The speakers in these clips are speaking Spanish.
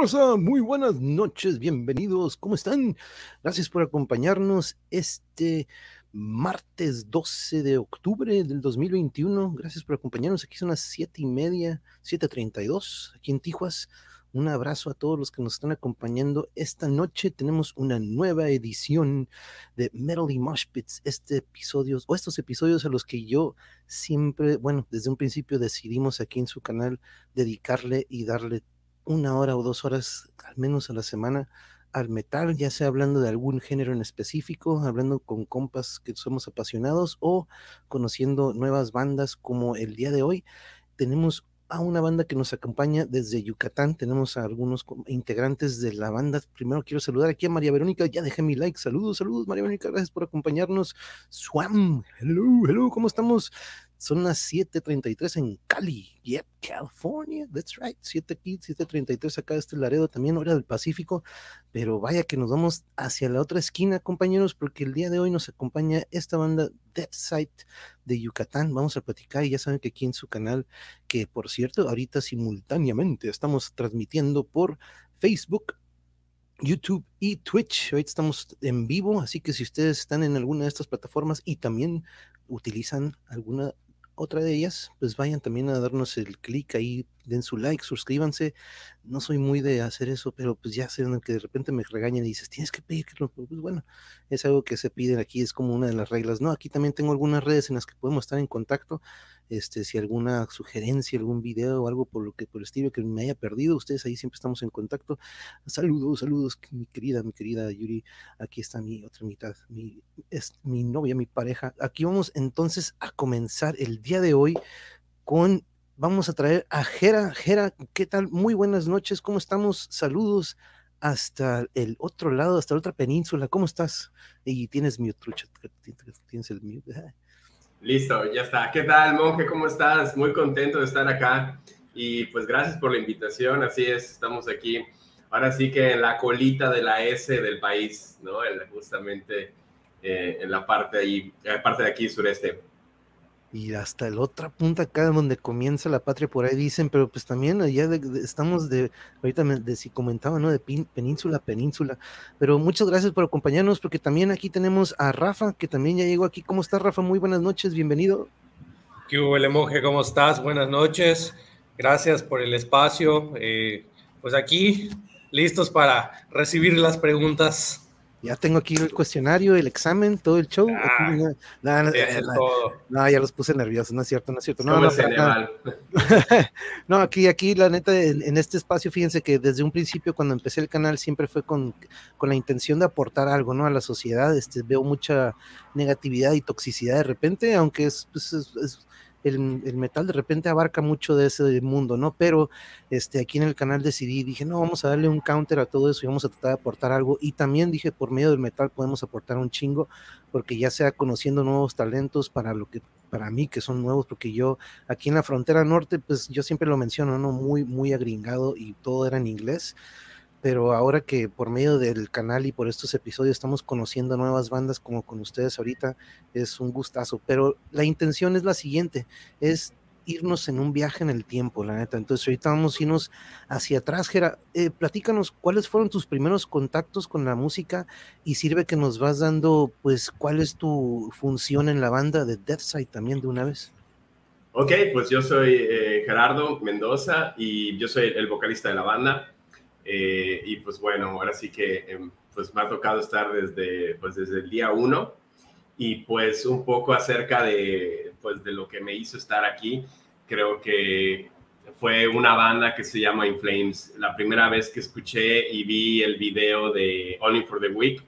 Rosa? Muy buenas noches, bienvenidos, ¿cómo están? Gracias por acompañarnos este martes 12 de octubre del 2021. Gracias por acompañarnos. Aquí son las siete y media, 7:32 aquí en Tijuas. Un abrazo a todos los que nos están acompañando. Esta noche tenemos una nueva edición de Metal y Mosh Pits. Este episodio, o estos episodios a los que yo siempre, bueno, desde un principio decidimos aquí en su canal dedicarle y darle una hora o dos horas, al menos a la semana, al metal, ya sea hablando de algún género en específico, hablando con compas que somos apasionados o conociendo nuevas bandas como el día de hoy. Tenemos a una banda que nos acompaña desde Yucatán. Tenemos a algunos integrantes de la banda. Primero quiero saludar aquí a María Verónica. Ya dejé mi like. Saludos, saludos, María Verónica. Gracias por acompañarnos. Swam, hello, hello, ¿cómo estamos? Son las 7:33 en Cali, yep, California, that's right, 7 aquí, 7:33 acá de este Laredo, también hora del Pacífico, pero vaya que nos vamos hacia la otra esquina, compañeros, porque el día de hoy nos acompaña esta banda Dead Site de Yucatán. Vamos a platicar y ya saben que aquí en su canal, que por cierto, ahorita simultáneamente estamos transmitiendo por Facebook, YouTube y Twitch. Hoy estamos en vivo, así que si ustedes están en alguna de estas plataformas y también utilizan alguna otra de ellas, pues vayan también a darnos el clic ahí, den su like, suscríbanse. No soy muy de hacer eso, pero pues ya sé que de repente me regañan y dices, tienes que pedir que lo, pues bueno, es algo que se pide aquí, es como una de las reglas. No, aquí también tengo algunas redes en las que podemos estar en contacto este, si alguna sugerencia, algún video o algo por lo que por el estilo que me haya perdido, ustedes ahí siempre estamos en contacto. Saludos, saludos, mi querida, mi querida Yuri. Aquí está mi otra mitad, mi, es mi novia, mi pareja. Aquí vamos entonces a comenzar el día de hoy con vamos a traer a Jera. Jera, ¿qué tal? Muy buenas noches, ¿cómo estamos? Saludos hasta el otro lado, hasta la otra península. ¿Cómo estás? Y tienes mi otro tienes el mute. Listo, ya está. ¿Qué tal, monje? ¿Cómo estás? Muy contento de estar acá. Y pues gracias por la invitación. Así es, estamos aquí. Ahora sí que en la colita de la S del país, ¿no? Justamente eh, en la parte ahí, eh, parte de aquí sureste y hasta la otra punta acá donde comienza la patria por ahí dicen, pero pues también allá estamos de, ahorita de, si comentaba, ¿no? De península a península, pero muchas gracias por acompañarnos porque también aquí tenemos a Rafa, que también ya llegó aquí. ¿Cómo estás, Rafa? Muy buenas noches, bienvenido. ¿Qué hubo? ¿Cómo estás? Buenas noches, gracias por el espacio. Eh, pues aquí, listos para recibir las preguntas. Ya tengo aquí el cuestionario, el examen, todo el show. Ah, no, ya los puse nerviosos, no es cierto, no es cierto. No, no, aquí, aquí, la neta, en, este espacio, fíjense que desde un principio, cuando empecé el canal, siempre fue con, con la intención de aportar algo, ¿no? A la sociedad. Este, veo mucha negatividad y toxicidad de repente, aunque es, pues, es el, metal de repente abarca mucho de ese mundo, ¿no? Pero este, aquí en el canal decidí, dije, no, vamos a darle un counter a todo eso y vamos a tratar de aportar algo. Y también dije, por medio del metal podemos aportar un chingo, porque ya sea conociendo nuevos talentos para lo que para mí que son nuevos, porque yo aquí en la frontera norte, pues yo siempre lo menciono, ¿no? Muy, muy agringado y todo era en inglés pero ahora que por medio del canal y por estos episodios estamos conociendo nuevas bandas como con ustedes ahorita, es un gustazo. Pero la intención es la siguiente, es irnos en un viaje en el tiempo, la neta. Entonces ahorita vamos a irnos hacia atrás, Gera. Eh, platícanos cuáles fueron tus primeros contactos con la música y sirve que nos vas dando, pues, cuál es tu función en la banda de Deathside también de una vez. Ok, pues yo soy eh, Gerardo Mendoza y yo soy el vocalista de la banda. Eh, y pues bueno, ahora sí que em, pues me ha tocado estar desde, pues desde el día uno y pues un poco acerca de, pues de lo que me hizo estar aquí. Creo que fue una banda que se llama In Flames. La primera vez que escuché y vi el video de Only for the Week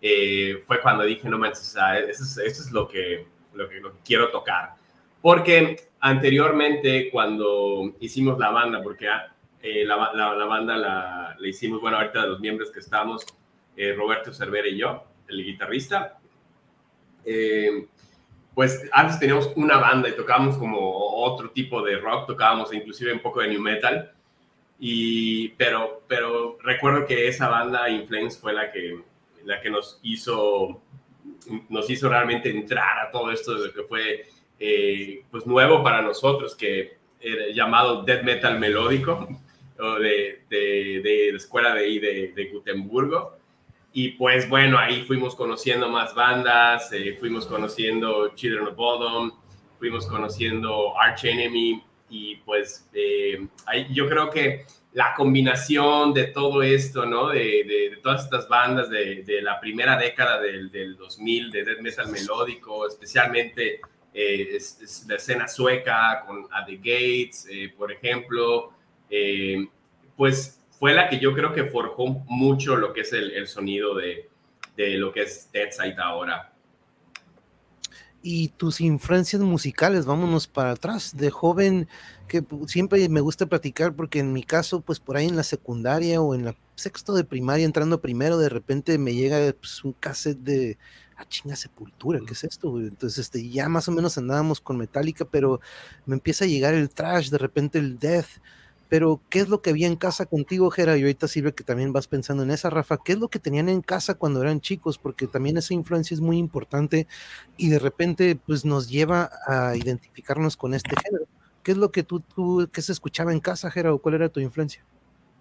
eh, fue cuando dije, no manches, eso, es, lo, que, lo, que, lo que quiero tocar. Porque anteriormente, cuando hicimos la banda, porque eh, la, banda la, hicimos, bueno, ahorita de los miembros que estamos, eh, Roberto Cervera y yo, el guitarrista. Eh, pues antes teníamos una banda y tocábamos como otro tipo de rock, tocábamos inclusive un poco de new metal. Y, pero, pero recuerdo que esa banda Inflames fue la que, la que nos hizo nos hizo realmente entrar a todo esto de que fue pues nuevo para nosotros, que era llamado death metal melódico de, de, de, la escuela de ahí de, de. Y pues bueno, ahí fuimos conociendo más bandas, eh, fuimos conociendo Children of Bodom, fuimos conociendo Arch Enemy y pues eh, ahí, yo creo que la combinación de todo esto, ¿no? De, de, todas estas bandas de, de, la primera década del, del 2000, de death metal melódico, especialmente eh, la escena sueca con A The Gates, eh, por ejemplo, eh, pues fue la que yo creo que forjó mucho lo que es el, sonido de, lo que es Dead Sight ahora. Y tus influencias musicales, vámonos para atrás, de joven, que siempre me gusta platicar porque en mi caso, pues por ahí en la secundaria o en la sexto de primaria, entrando primero, de repente me llega pues, un cassette de Ah, chinga sepultura, ¿qué es esto? Entonces, este, ya más o menos andábamos con Metallica, pero me empieza a llegar el trash, de repente el death. Pero, ¿qué es lo que había en casa contigo, Jera? Y ahorita sirve que también vas pensando en esa, Rafa. ¿Qué es lo que tenían en casa cuando eran chicos? Porque también esa influencia es muy importante y de repente, pues nos lleva a identificarnos con este género. ¿Qué es lo que tú, tú qué se escuchaba en casa, Jera, o cuál era tu influencia?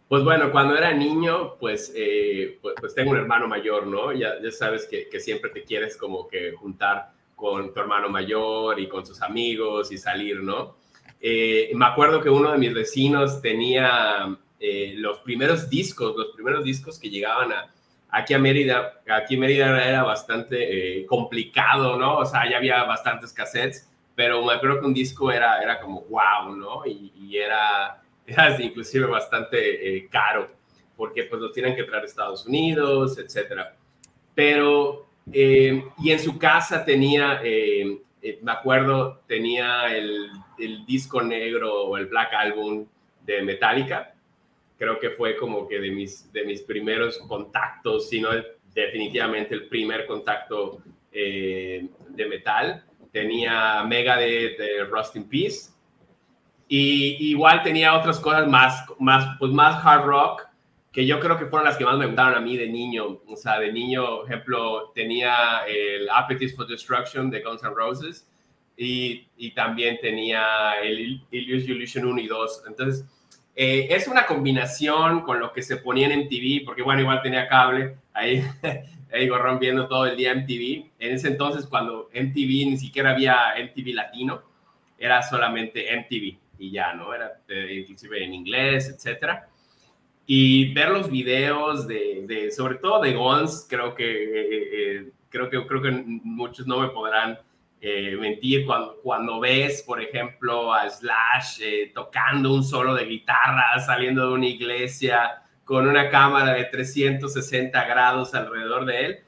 Pues bueno, cuando era niño, pues, eh, pues, pues, tengo un hermano mayor, ¿no? Ya, ya sabes que, que, siempre te quieres como que juntar con tu hermano mayor y con sus amigos y salir, ¿no? Eh, me acuerdo que uno de mis vecinos tenía eh, los primeros discos, los primeros discos que llegaban a, aquí a Mérida. Aquí en Mérida era bastante eh, complicado, ¿no? O sea, ya había bastantes cassettes, pero me acuerdo que un disco era, era como wow, ¿no? y, y era es inclusive bastante caro, porque pues lo tienen que traer a Estados Unidos, etcétera. Pero, y en su casa tenía, me acuerdo, tenía el, el, disco negro o el Black Album de Metallica. Creo que fue como que de mis, de mis primeros contactos, sino definitivamente el primer contacto de metal. Tenía Mega de, de Rust in Peace y igual tenía otras cosas más, más, pues más hard rock, que yo creo que fueron las que más me gustaron a mí de niño. O sea, de niño, ejemplo, tenía el Appetite for Destruction de Guns N' Roses y, y también tenía el Illusion 1 y 2. Entonces, eh, es una combinación con lo que se ponía en MTV, porque bueno, igual tenía cable, ahí, ahí gorrón viendo todo el día MTV. En ese entonces, cuando MTV ni siquiera había MTV latino, era solamente MTV y ya, ¿no? Era inclusive en inglés, etcétera. Y ver los videos de, de sobre todo de Guns, creo que, eh, eh, creo que, creo que muchos no me podrán eh, mentir cuando, cuando ves, por ejemplo, a Slash tocando un solo de guitarra, saliendo de una iglesia con una cámara de 360 grados alrededor de él,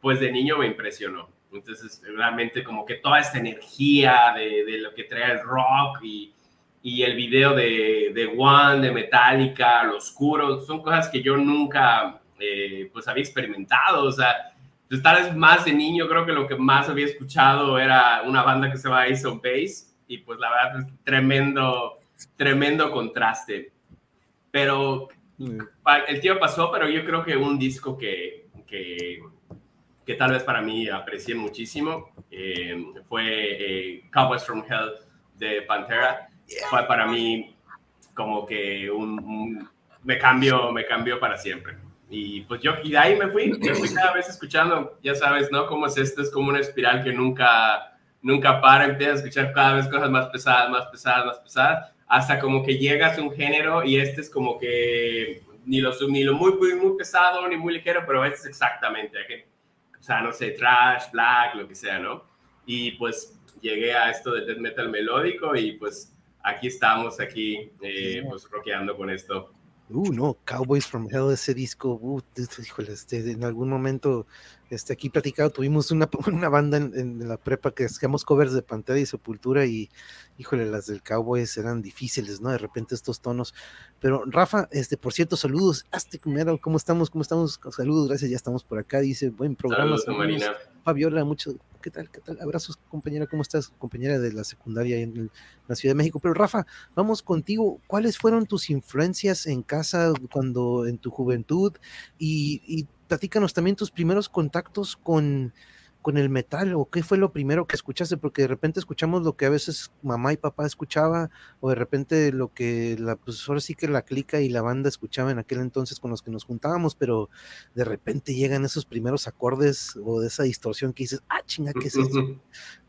pues de niño me impresionó. Entonces, realmente como que toda esta energía de, de lo que trae el rock y, y el video de, de One, de Metallica, Lo Oscuro, son cosas que yo nunca eh, pues había experimentado, o sea, pues, tal vez más de niño creo que lo que más había escuchado era una banda que se llama Ace of Base y pues la verdad es tremendo, tremendo contraste. Pero el tiempo pasó, pero yo creo que un disco que, que, que tal vez para mí aprecié muchísimo eh, fue eh, Cowboys from Hell de Pantera fue para mí como que un, me cambió, me cambió para siempre. Y pues yo, y de ahí me fui, me fui cada vez escuchando, ya sabes, ¿no? Como es esto, es como una espiral que nunca, nunca para, empiezas a escuchar cada vez cosas más pesadas, más pesadas, más pesadas, hasta como que llegas a un género y este es como que ni lo, ni lo muy, muy, muy pesado, ni muy ligero, pero este es exactamente, o sea, no sé, trash, black, lo que sea, ¿no? Y pues llegué a esto de death metal melódico y pues aquí estamos, aquí, eh, pues rockeando con esto. Uh, no, Cowboys from Hell, ese disco, uh, híjole, este, en algún momento, este, aquí platicado, tuvimos una, una banda en, la prepa que hacíamos covers de Pantera y Sepultura y, híjole, las del Cowboys eran difíciles, ¿no? De repente estos tonos. Pero Rafa, este, por cierto, saludos, hazte primero, ¿cómo estamos? ¿Cómo estamos? Saludos, gracias, ya estamos por acá, dice, buen programa. Saludos, Marina. Fabiola, mucho, ¿qué tal? ¿Qué tal? Abrazos, compañera, ¿cómo estás? Compañera de la secundaria en, la Ciudad de México. Pero Rafa, vamos contigo. ¿Cuáles fueron tus influencias en casa cuando en tu juventud? Y, y platícanos también tus primeros contactos con, con el metal o qué fue lo primero que escuchaste? Porque de repente escuchamos lo que a veces mamá y papá escuchaba o de repente lo que la pues ahora sí que la clica y la banda escuchaba en aquel entonces con los que nos juntábamos, pero de repente llegan esos primeros acordes o de esa distorsión que dices, ah, chinga, ¿qué es eso?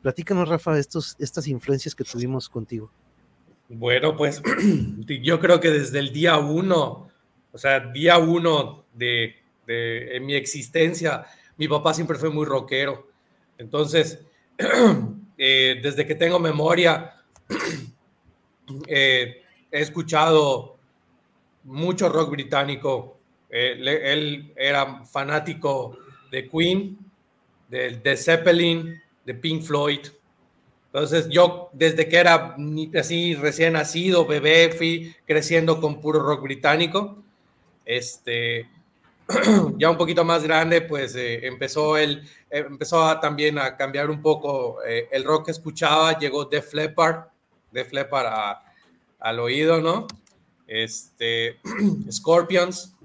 Platícanos, Rafa, estos, estas influencias que tuvimos contigo. Bueno, pues yo creo que desde el día uno, o sea, día uno de, de mi existencia, mi papá siempre fue muy rockero. Entonces, eh, desde que tengo memoria, eh, he escuchado mucho rock británico. Eh, él era fanático de Queen, de, de, Zeppelin, de Pink Floyd. Entonces yo desde que era así recién nacido, bebé, fui creciendo con puro rock británico. Este, ya un poquito más grande, pues eh, empezó, él, eh, también a cambiar un poco eh, el rock que escuchaba, llegó Def Leppard, Def Leppard al oído, ¿no? Este, Scorpions,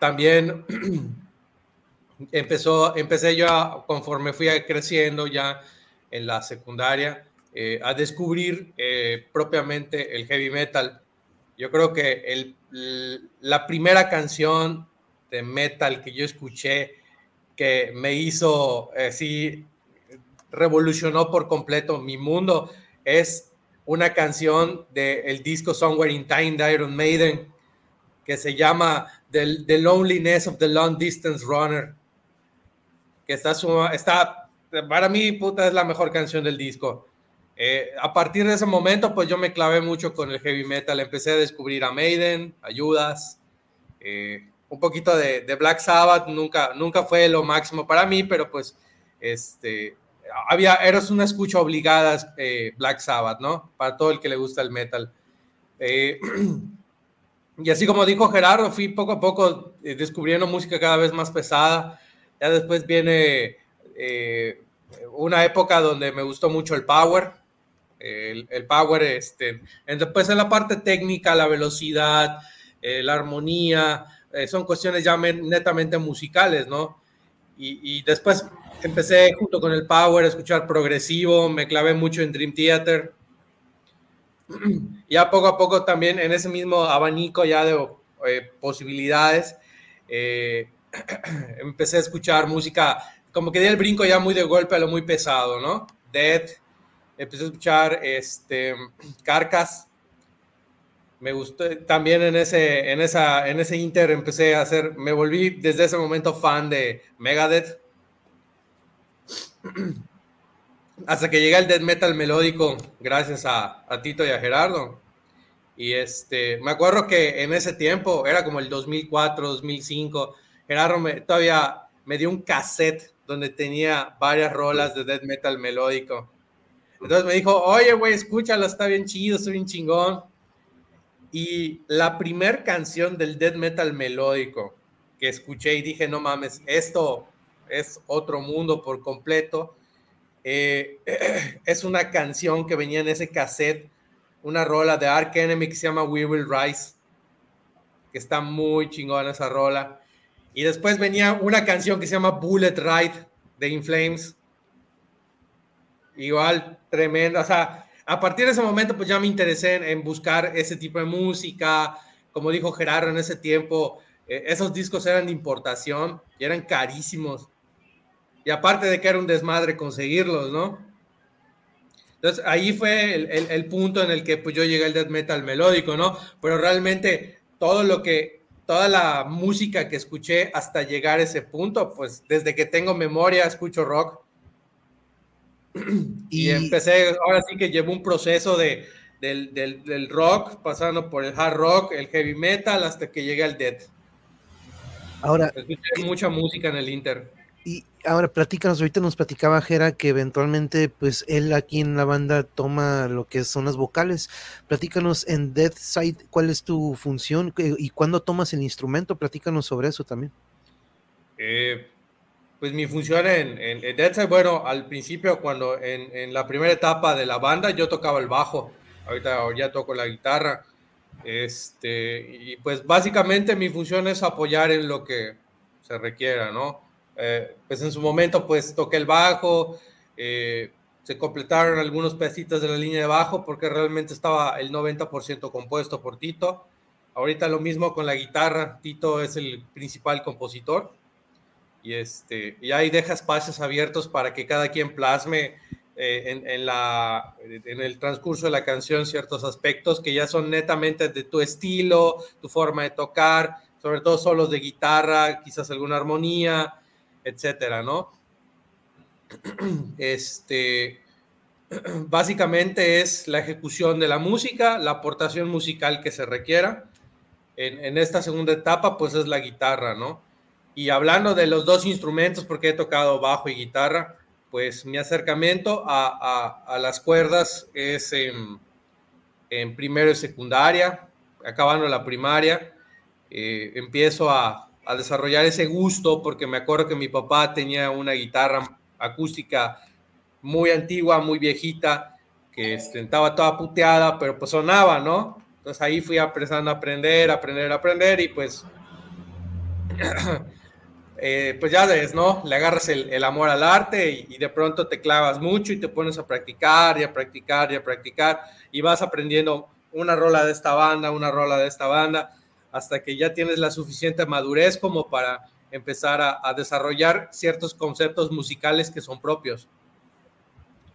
también empezó, empecé yo, conforme fui creciendo ya en la secundaria, a descubrir propiamente el heavy metal. Yo creo que el la primera canción de metal que yo escuché que me hizo, eh, revolucionó por completo mi mundo es una canción del disco Somewhere in Time de Iron Maiden que se llama The, Loneliness of the Long Distance Runner que está, está para mí puta es la mejor canción del disco eh, a partir de ese momento, pues yo me clavé mucho con el heavy metal. Empecé a descubrir a Maiden, Ayudas, eh, un poquito de, Black Sabbath. Nunca, nunca fue lo máximo para mí, pero pues este, había, eras una escucha obligada eh, Black Sabbath, ¿no? Para todo el que le gusta el metal. y así como dijo Gerardo, fui poco a poco descubriendo música cada vez más pesada. Ya después viene una época donde me gustó mucho el power el, power, este, después en la parte técnica, la velocidad, eh, la armonía, eh, son cuestiones ya netamente musicales, ¿no? Y, después empecé junto con el power a escuchar progresivo, me clavé mucho en Dream Theater. Ya poco a poco también en ese mismo abanico ya de eh, posibilidades, empecé a escuchar música, como que di el brinco ya muy de golpe a lo muy pesado, ¿no? Dead, empecé a escuchar este, Carcas. Me gustó también en ese, en, esa, en ese Inter empecé a hacer, me volví desde ese momento fan de Megadeth. Hasta que llegué al death metal melódico, gracias a, a, Tito y a Gerardo. Y este, me acuerdo que en ese tiempo, era como el 2004, 2005, Gerardo me, todavía me dio un cassette donde tenía varias rolas de death metal melódico. Entonces me dijo, oye, güey, escúchalo, está bien chido, está bien chingón. Y la primer canción del death metal melódico que escuché y dije, no mames, esto es otro mundo por completo. Eh, es una canción que venía en ese cassette, una rola de Ark Enemy que se llama We Will Rise, que está muy chingona esa rola. Y después venía una canción que se llama Bullet Ride de In Flames igual tremendo, o sea, a partir de ese momento pues ya me interesé en, buscar ese tipo de música, como dijo Gerardo en ese tiempo, eh, esos discos eran de importación y eran carísimos. Y aparte de que era un desmadre conseguirlos, ¿no? Entonces ahí fue el, el, punto en el que pues yo llegué al death metal melódico, ¿no? Pero realmente todo lo que, toda la música que escuché hasta llegar a ese punto, pues desde que tengo memoria escucho rock y, empecé, ahora sí que llevo un proceso de, del, del, rock, pasando por el hard rock, el heavy metal, hasta que llegué al death. Ahora, hay mucha música en el Inter. Y ahora platícanos, ahorita nos platicaba Jera que eventualmente pues él aquí en la banda toma lo que son las vocales. Platícanos en Death Side, ¿cuál es tu función y cuándo tomas el instrumento? Platícanos sobre eso también. Eh, pues mi función en, en, Dead Side, bueno, al principio cuando en, en, la primera etapa de la banda yo tocaba el bajo, ahorita ya toco la guitarra, este, y pues básicamente mi función es apoyar en lo que se requiera, ¿no? eh, pues en su momento pues toqué el bajo, eh, se completaron algunos pedacitos de la línea de bajo porque realmente estaba el 90% compuesto por Tito. Ahorita lo mismo con la guitarra, Tito es el principal compositor y, este, y ahí deja espacios abiertos para que cada quien plasme eh, en, la, en el transcurso de la canción ciertos aspectos que ya son netamente de tu estilo, tu forma de tocar, sobre todo solos de guitarra, quizás alguna armonía, etcétera, ¿no? Este, básicamente es la ejecución de la música, la aportación musical que se requiera. En, en esta segunda etapa, pues es la guitarra, ¿no? Y hablando de los dos instrumentos, porque he tocado bajo y guitarra, pues mi acercamiento a, a, las cuerdas es en, en, primero y secundaria, acabando la primaria, eh, empiezo a, a, desarrollar ese gusto porque me acuerdo que mi papá tenía una guitarra acústica muy antigua, muy viejita, que estaba toda puteada, pero pues sonaba, ¿no? Entonces ahí fui empezando a aprender, aprender, aprender y pues Eh, pues ya ves, ¿no? Le agarras el, amor al arte y, de pronto te clavas mucho y te pones a practicar y a practicar y a practicar y vas aprendiendo una rola de esta banda, una rola de esta banda, hasta que ya tienes la suficiente madurez como para empezar a, desarrollar ciertos conceptos musicales que son propios.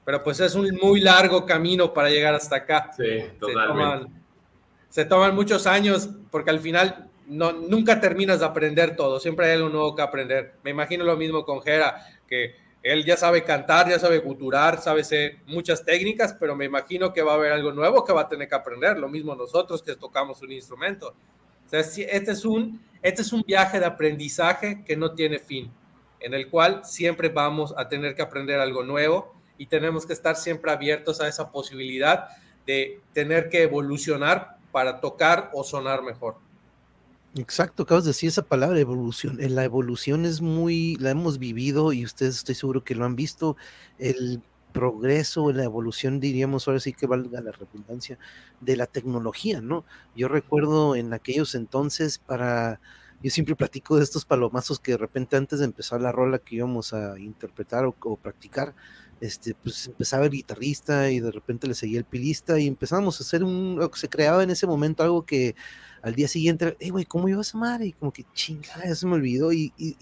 Pero pues es un muy largo camino para llegar hasta acá. Sí, totalmente. se toman muchos años porque al final no, nunca terminas de aprender todo, siempre hay algo nuevo que aprender. Me imagino lo mismo con Jera, que él ya sabe cantar, ya sabe culturar, sabe muchas técnicas, pero me imagino que va a haber algo nuevo que va a tener que aprender, lo mismo nosotros que tocamos un instrumento. O sea, este es un, este es un viaje de aprendizaje que no tiene fin, en el cual siempre vamos a tener que aprender algo nuevo y tenemos que estar siempre abiertos a esa posibilidad de tener que evolucionar para tocar o sonar mejor. Exacto, acabas de decir esa palabra, evolución. Eh, la evolución es muy, la hemos vivido y ustedes estoy seguro que lo han visto. El progreso, la evolución, diríamos, ahora sí que valga la redundancia, de la tecnología, ¿no? Yo recuerdo en aquellos entonces para, yo siempre platico de estos palomazos que de repente antes de empezar la rola que íbamos a interpretar o, practicar, este, pues empezaba el guitarrista y de repente le seguía el pilista y empezamos a hacer un, se creaba en ese momento algo que al día siguiente, hey, güey, ¿cómo ibas a amar? Y como que chingada, eso me olvidó. Y, y,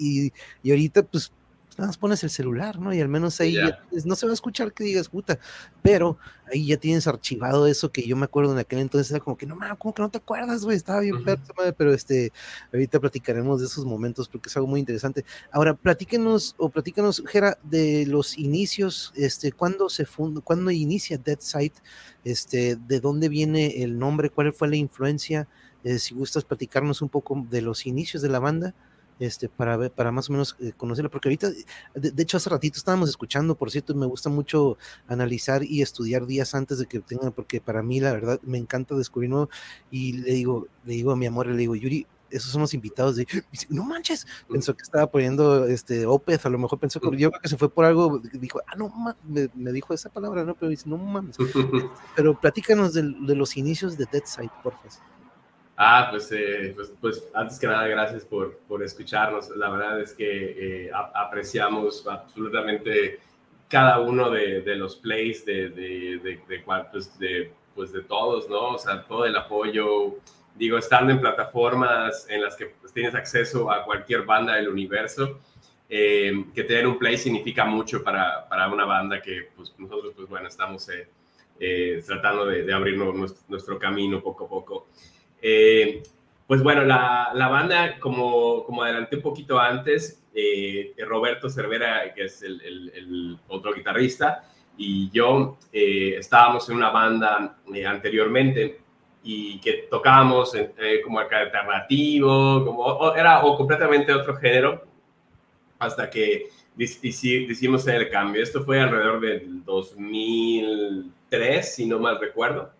y, ahorita, pues, nada más pones el celular, ¿no? Y al menos ahí no se va a escuchar que digas puta, pero ahí ya tienes archivado eso que yo me acuerdo en aquel entonces, era como que no, mames, como que no te acuerdas, güey, estaba bien madre, pero este, ahorita platicaremos de esos momentos porque es algo muy interesante. Ahora, platíquenos, o platícanos, Jera, de los inicios, este, ¿cuándo se funda, cuándo inicia Dead Site? Este, ¿de dónde viene el nombre? ¿Cuál fue la influencia? Eh, si gustas platicarnos un poco de los inicios de la banda, este, para ver, para más o menos eh, conocerla, porque ahorita, de, hecho, hace ratito estábamos escuchando, por cierto, me gusta mucho analizar y estudiar días antes de que tengan, porque para mí, la verdad, me encanta descubrir nuevo, y le digo, le digo a mi amor, le digo, Yuri, esos son los invitados de, no manches, pensó que estaba poniendo este Opeth, a lo mejor pensó que yo creo que se fue por algo, dijo, ah, no, me, me, dijo esa palabra, ¿no? Pero dice, no mames. Pero platícanos de, de los inicios de Dead Side, por favor. Ah, pues, eh, pues, pues, antes que nada, gracias por, por escucharnos. La verdad es que eh, apreciamos absolutamente cada uno de, de los plays de, de, de, pues, de, pues, de todos, ¿no? O sea, todo el apoyo. Digo, estando en plataformas en las que pues, tienes acceso a cualquier banda del universo, eh, que tener un play significa mucho para, para una banda que pues, nosotros, pues bueno, estamos tratando de, abrir nuestro, nuestro camino poco a poco. Eh, pues bueno, la, la, banda, como, como adelanté un poquito antes, eh, Roberto Cervera, que es el, el, otro guitarrista, y yo eh, estábamos en una banda anteriormente y que tocábamos como alternativo, como era o completamente otro género, hasta que hicimos el cambio. Esto fue alrededor del 2003, si no mal recuerdo.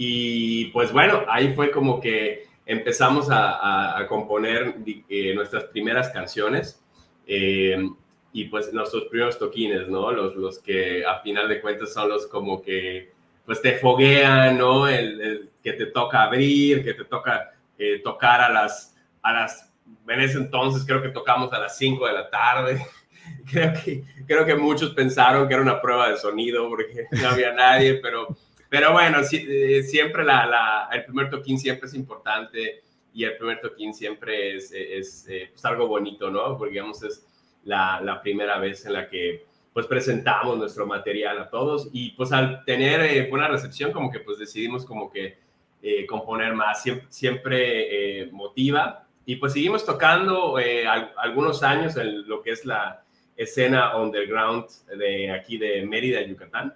Y pues bueno, ahí fue como que empezamos a, componer eh, nuestras primeras canciones eh, y pues nuestros primeros toquines, ¿no? Los, los que a final de cuentas son los como que pues te foguean, ¿no? El, que te toca abrir, que te toca eh, tocar a las, a las en ese entonces creo que tocamos a las 5 de la tarde. Creo que, creo que muchos pensaron que era una prueba de sonido porque no había nadie, pero, pero bueno, eh, siempre la, la, el primer toquín siempre es importante y el primer toquín siempre es, es, es pues, algo bonito, ¿no? Porque digamos es la, la, primera vez en la que pues presentamos nuestro material a todos y pues al tener eh, buena recepción como que pues decidimos como que eh, componer más, siempre, siempre eh, motiva. Y pues seguimos tocando eh, algunos años en lo que es la escena underground de aquí de Mérida, Yucatán.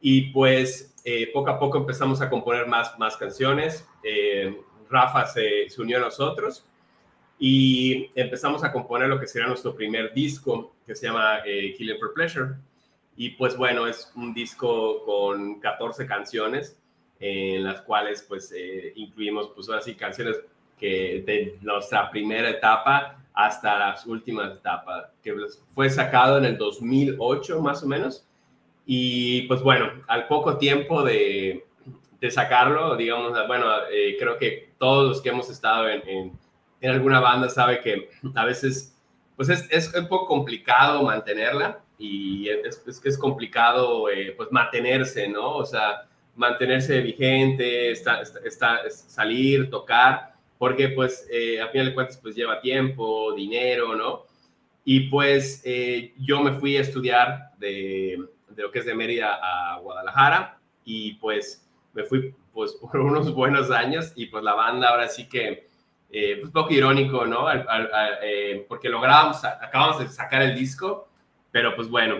Y pues poco a poco empezamos a componer más, más canciones. Rafa se, unió a nosotros y empezamos a componer lo que sería nuestro primer disco que se llama Killing for Pleasure. Y pues bueno, es un disco con 14 canciones en las cuales pues eh, incluimos pues ahora canciones que de nuestra primera etapa hasta las últimas etapas, que fue sacado en el 2008 más o menos. Y pues bueno, al poco tiempo de, de sacarlo, digamos, bueno, eh, creo que todos los que hemos estado en, en, alguna banda sabe que a veces pues es, es un poco complicado mantenerla y es, es, es complicado eh, pues mantenerse, ¿no? O sea, mantenerse vigente, está, está, salir, tocar, porque pues eh, a final de cuentas pues lleva tiempo, dinero, ¿no? Y pues eh, yo me fui a estudiar de, de, lo que es de Mérida a Guadalajara y pues me fui pues por unos buenos años y pues la banda ahora sí que, eh, pues poco irónico, ¿no? Eh, porque logramos, acabamos de sacar el disco, pero pues bueno,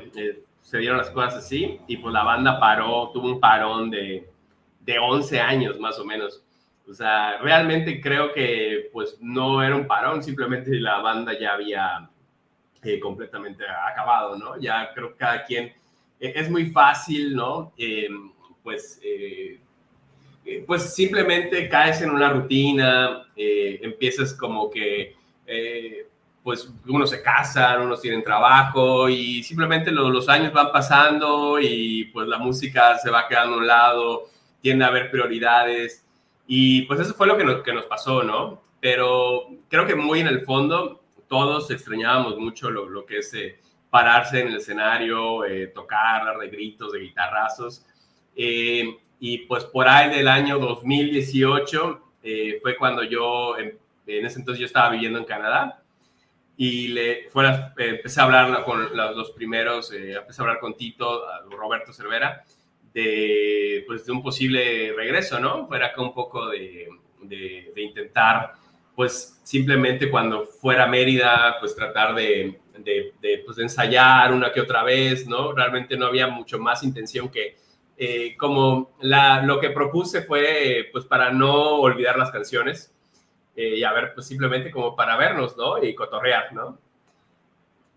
se dieron las cosas así y pues la banda paró, tuvo un parón de, de 11 años más o menos. O sea, realmente creo que pues no era un parón, simplemente la banda ya había eh, completamente acabado, ¿no? Ya creo que cada quien, eh, es muy fácil, ¿no? Em, pues, eh, pues simplemente caes en una rutina, empiezas como que pues unos se casan, unos tienen trabajo y simplemente los años van pasando y pues la música se va quedando a un lado, tiende a haber prioridades y pues eso fue lo que nos, que nos pasó, ¿no? Pero creo que muy en el fondo todos extrañábamos mucho lo, lo que es eh, pararse en el escenario, eh, tocar, dar de gritos, de guitarrazos. Eh, y pues por ahí del año 2018 fue cuando yo, en, en ese entonces yo estaba viviendo en Canadá y le fuera, empecé a hablar con los primeros, eh, empecé a hablar con Tito, Roberto Cervera, de, pues, de un posible regreso, ¿no? Fuera acá un poco de, de, intentar, pues simplemente cuando fuera a Mérida, pues tratar de, de, pues, ensayar una que otra vez, ¿no? Realmente no había mucho más intención que, eh, como la, lo que propuse fue, pues para no olvidar las canciones, eh, y a ver, pues simplemente como para vernos, ¿no? Y cotorrear, ¿no?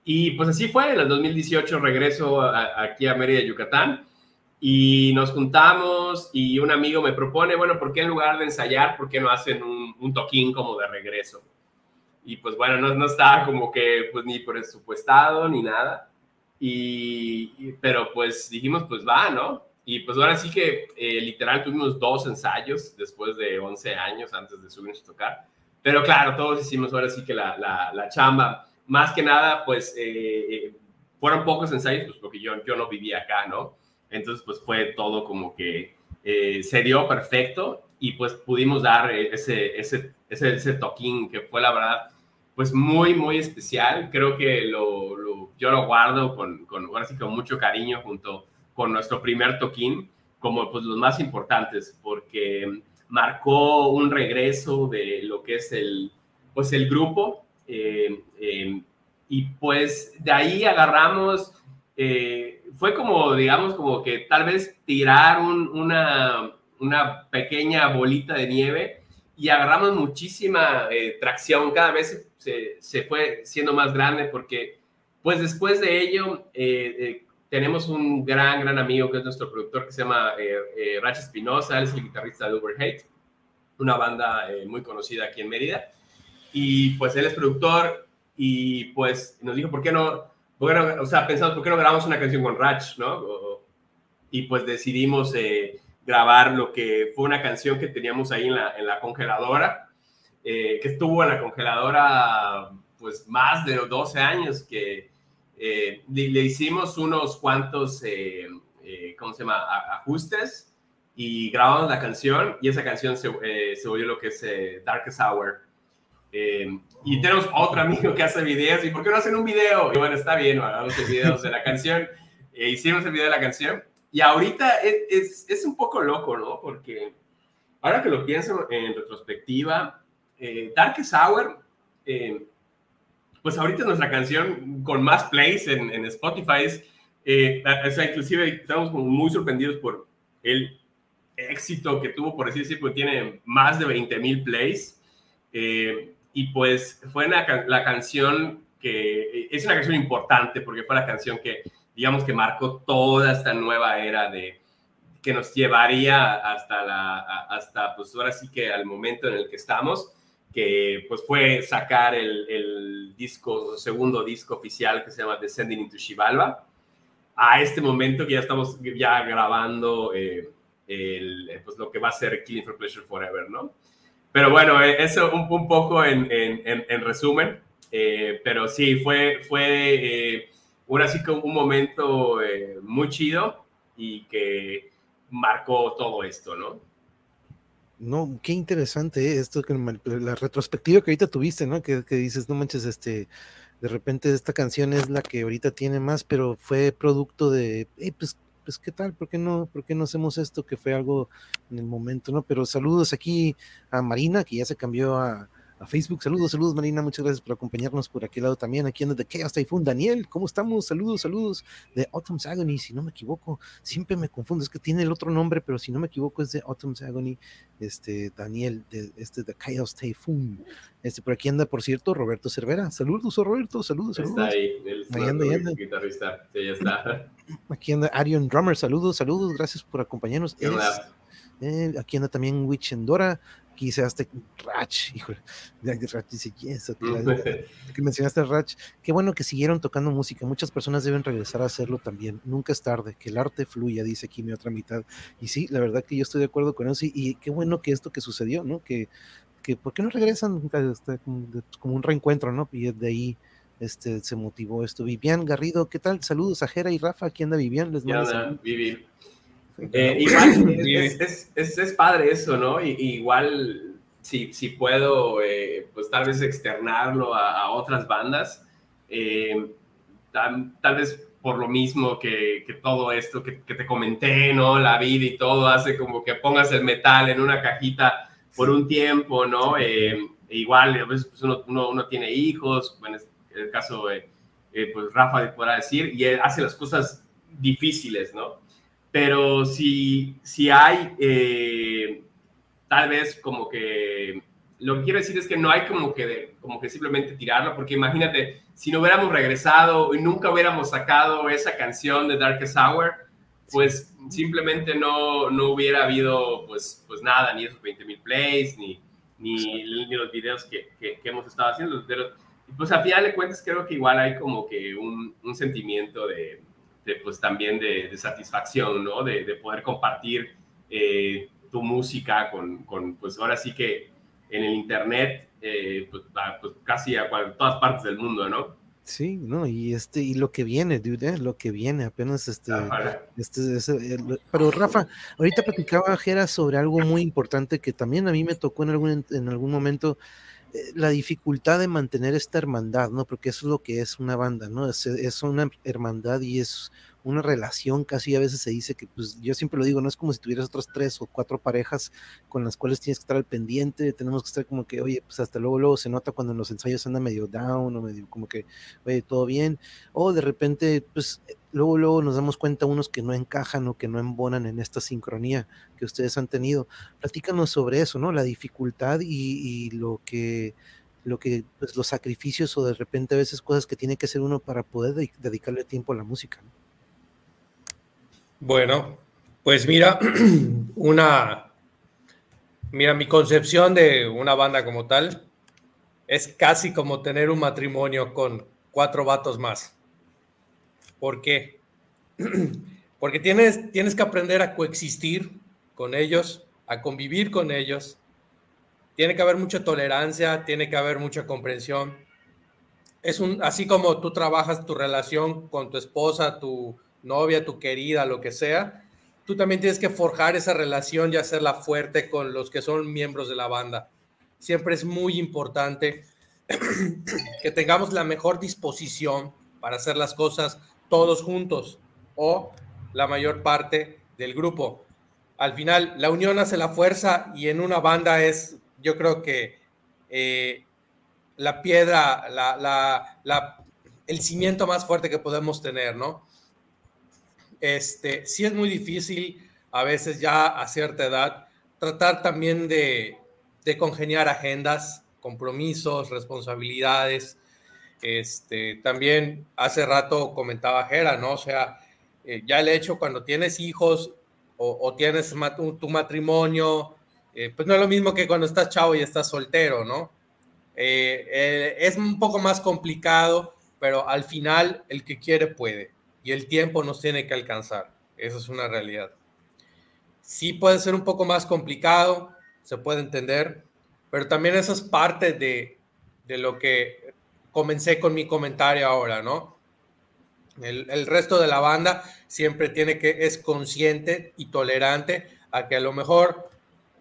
Y pues así fue, en el 2018 regreso aquí a Mérida, Yucatán, y nos juntamos y un amigo me propone, bueno, ¿por qué en lugar de ensayar, por qué no hacen un, un toquín como de regreso? Y pues bueno, no, no estaba como que pues ni presupuestado ni nada, y, pero pues dijimos, pues va, ¿no? Y pues ahora sí que eh, literal tuvimos dos ensayos después de 11 años antes de subirnos a tocar. Pero claro, todos hicimos ahora sí que la, la, chamba. Más que nada, pues eh, eh, fueron pocos ensayos, pues porque yo, yo no vivía acá, ¿no? Entonces, pues fue todo como que eh, se dio perfecto y pues pudimos dar ese, ese, ese, ese toquín que fue la verdad, pues muy, muy especial. Creo que lo, lo, yo lo guardo con, con, ahora sí con mucho cariño junto con nuestro primer toquín como pues los más importantes porque marcó un regreso de lo que es el, pues el grupo. Eh, eh, y pues de ahí agarramos, eh, fue como, digamos, como que tal vez tirar una, una pequeña bolita de nieve y agarramos muchísima tracción, cada vez se, se, fue siendo más grande porque pues después de ello tenemos un gran, gran amigo que es nuestro productor que se llama eh, eh Racha Espinosa, él es el guitarrista de Overhate, una banda eh, muy conocida aquí en Mérida. Y pues él es productor y pues nos dijo, ¿por qué no? o sea, pensamos, ¿por qué no grabamos una canción con Rach, no? y pues decidimos eh, grabar lo que fue una canción que teníamos ahí en la, en la congeladora. eh, que estuvo en la congeladora pues más de 12 años, que eh, le, hicimos unos cuantos, eh, ¿cómo se llama?, ajustes y grabamos la canción y esa canción se, se volvió lo que es Darkest Hour. y tenemos otro amigo que hace videos y ¿por qué no hacen un video? Y bueno, está bien, hagamos videos de la canción. hicimos el video de la canción y ahorita es, es, un poco loco, ¿no? Porque ahora que lo pienso en retrospectiva, eh, Darkest eh, pues ahorita es nuestra canción con más plays en, en Spotify. Eh, o sea, inclusive estamos muy sorprendidos por el éxito que tuvo, por así decirlo, tiene más de 20 mil plays. Eh, y pues fue la canción que es una canción importante porque fue la canción que, digamos, que marcó toda esta nueva era de que nos llevaría hasta la, hasta pues ahora sí que al momento en el que estamos que pues fue sacar el, el disco, segundo disco oficial que se llama Descending into Shivalba. A este momento que ya estamos ya grabando eh, el, pues lo que va a ser Killing for Pleasure Forever, ¿no? Pero bueno, eh, eso un, un poco en, en, en, resumen. Eh, pero sí, fue, fue ahora sí que un momento muy chido y que marcó todo esto, ¿no? No, qué interesante esto, que la retrospectiva que ahorita tuviste, ¿no? Que, dices, no manches, este, de repente esta canción es la que ahorita tiene más, pero fue producto de, pues, pues, ¿qué tal? ¿Por qué no, por qué no hacemos esto? Que fue algo en el momento, ¿no? Pero saludos aquí a Marina, que ya se cambió a, Facebook. Saludos, saludos Marina, muchas gracias por acompañarnos por aquel lado también, aquí en The Chaos Typhoon. Daniel, ¿cómo estamos? Saludos, saludos de Autumn's Agony, si no me equivoco, siempre me confundo, es que tiene el otro nombre, pero si no me equivoco es de Autumn's Agony, este Daniel, de este The Chaos Typhoon. Este, por aquí anda, por cierto, Roberto Cervera. Saludos, Roberto, saludos, saludos. Está ahí, el guitarrista, sí, ya está. Aquí anda Arion Drummer, saludos, saludos, gracias por acompañarnos. Eh, aquí anda también Witch Aquí hasta Ratch, híjole, Ratch dice, yes, que mencionaste Ratch, qué bueno que siguieron tocando música, muchas personas deben regresar a hacerlo también, nunca es tarde, que el arte fluya, dice aquí mi otra mitad, y sí, la verdad que yo estoy de acuerdo con eso, y, qué bueno que esto que sucedió, ¿no? Que, que ¿por qué no regresan este, como, un reencuentro, ¿no? Y de ahí este, se motivó esto. Vivian Garrido, ¿qué tal? Saludos a Jera y Rafa, aquí anda Vivian, les mando Vivi. Eh, igual es, es, es, padre eso, ¿no? Y, igual si, si puedo, eh, pues tal vez externarlo a, otras bandas, eh, tal, tal, vez por lo mismo que, que todo esto que, que, te comenté, ¿no? La vida y todo hace como que pongas el metal en una cajita por un tiempo, ¿no? igual, a veces pues uno, uno, uno, tiene hijos, en el caso, pues Rafa podrá decir, y hace las cosas difíciles, ¿no? Pero si, si hay eh, tal vez como que lo que quiero decir es que no hay como que, como que simplemente tirarlo, porque imagínate, si no hubiéramos regresado y nunca hubiéramos sacado esa canción de Darkest Hour, pues simplemente no, no hubiera habido pues, pues nada, ni esos 20 mil plays, ni, ni, ni, los videos que, que, hemos estado haciendo. Pero pues a final de cuentas creo que igual hay como que un, un sentimiento de, pues también de, satisfacción, ¿no? De, poder compartir eh, tu música con, con, pues ahora sí que en el Internet, eh, pues, pues, casi a todas partes del mundo, ¿no? Sí, no, y este, y lo que viene, dude, ¿eh? lo que viene, apenas este, este, pero Rafa, ahorita platicaba Jera sobre algo muy importante que también a mí me tocó en algún, en algún momento, la dificultad de mantener esta hermandad, ¿no? Porque eso es lo que es una banda, ¿no? Es, es, una hermandad y es una relación, casi a veces se dice que, pues yo siempre lo digo, no es como si tuvieras otras tres o cuatro parejas con las cuales tienes que estar al pendiente, tenemos que estar como que, oye, pues hasta luego, luego se nota cuando en los ensayos anda medio down o medio como que, oye, todo bien, o de repente, pues luego, luego nos damos cuenta unos que no encajan o que no embonan en esta sincronía que ustedes han tenido. Platícanos sobre eso, ¿no? La dificultad y, lo que, lo que, pues los sacrificios o de repente a veces cosas que tiene que hacer uno para poder dedicarle tiempo a la música. Bueno, pues mira, una, mira, mi concepción de una banda como tal es casi como tener un matrimonio con cuatro vatos más. ¿Por qué? Porque tienes, tienes que aprender a coexistir con ellos, a convivir con ellos, tiene que haber mucha tolerancia, tiene que haber mucha comprensión. Es un, así como tú trabajas tu relación con tu esposa, tu novia, tu querida, lo que sea, tú también tienes que forjar esa relación y hacerla fuerte con los que son miembros de la banda. Siempre es muy importante que tengamos la mejor disposición para hacer las cosas todos juntos o la mayor parte del grupo. Al final, la unión hace la fuerza y en una banda es, yo creo que eh, la piedra, el cimiento más fuerte que podemos tener, ¿no? Este, sí es muy difícil a veces ya a cierta edad tratar también de, de congeniar agendas, compromisos, responsabilidades. Este, también hace rato comentaba Jera, ¿no? O sea, eh, ya el hecho cuando tienes hijos o, tienes tu, matrimonio, eh, pues no es lo mismo que cuando estás chavo y estás soltero, ¿no? Eh, es un poco más complicado, pero al final el que quiere puede y el tiempo nos tiene que alcanzar. Eso es una realidad. Sí puede ser un poco más complicado, se puede entender, pero también eso es parte de, de lo que comencé con mi comentario ahora, ¿no? El, el, resto de la banda siempre tiene que, es consciente y tolerante a que a lo mejor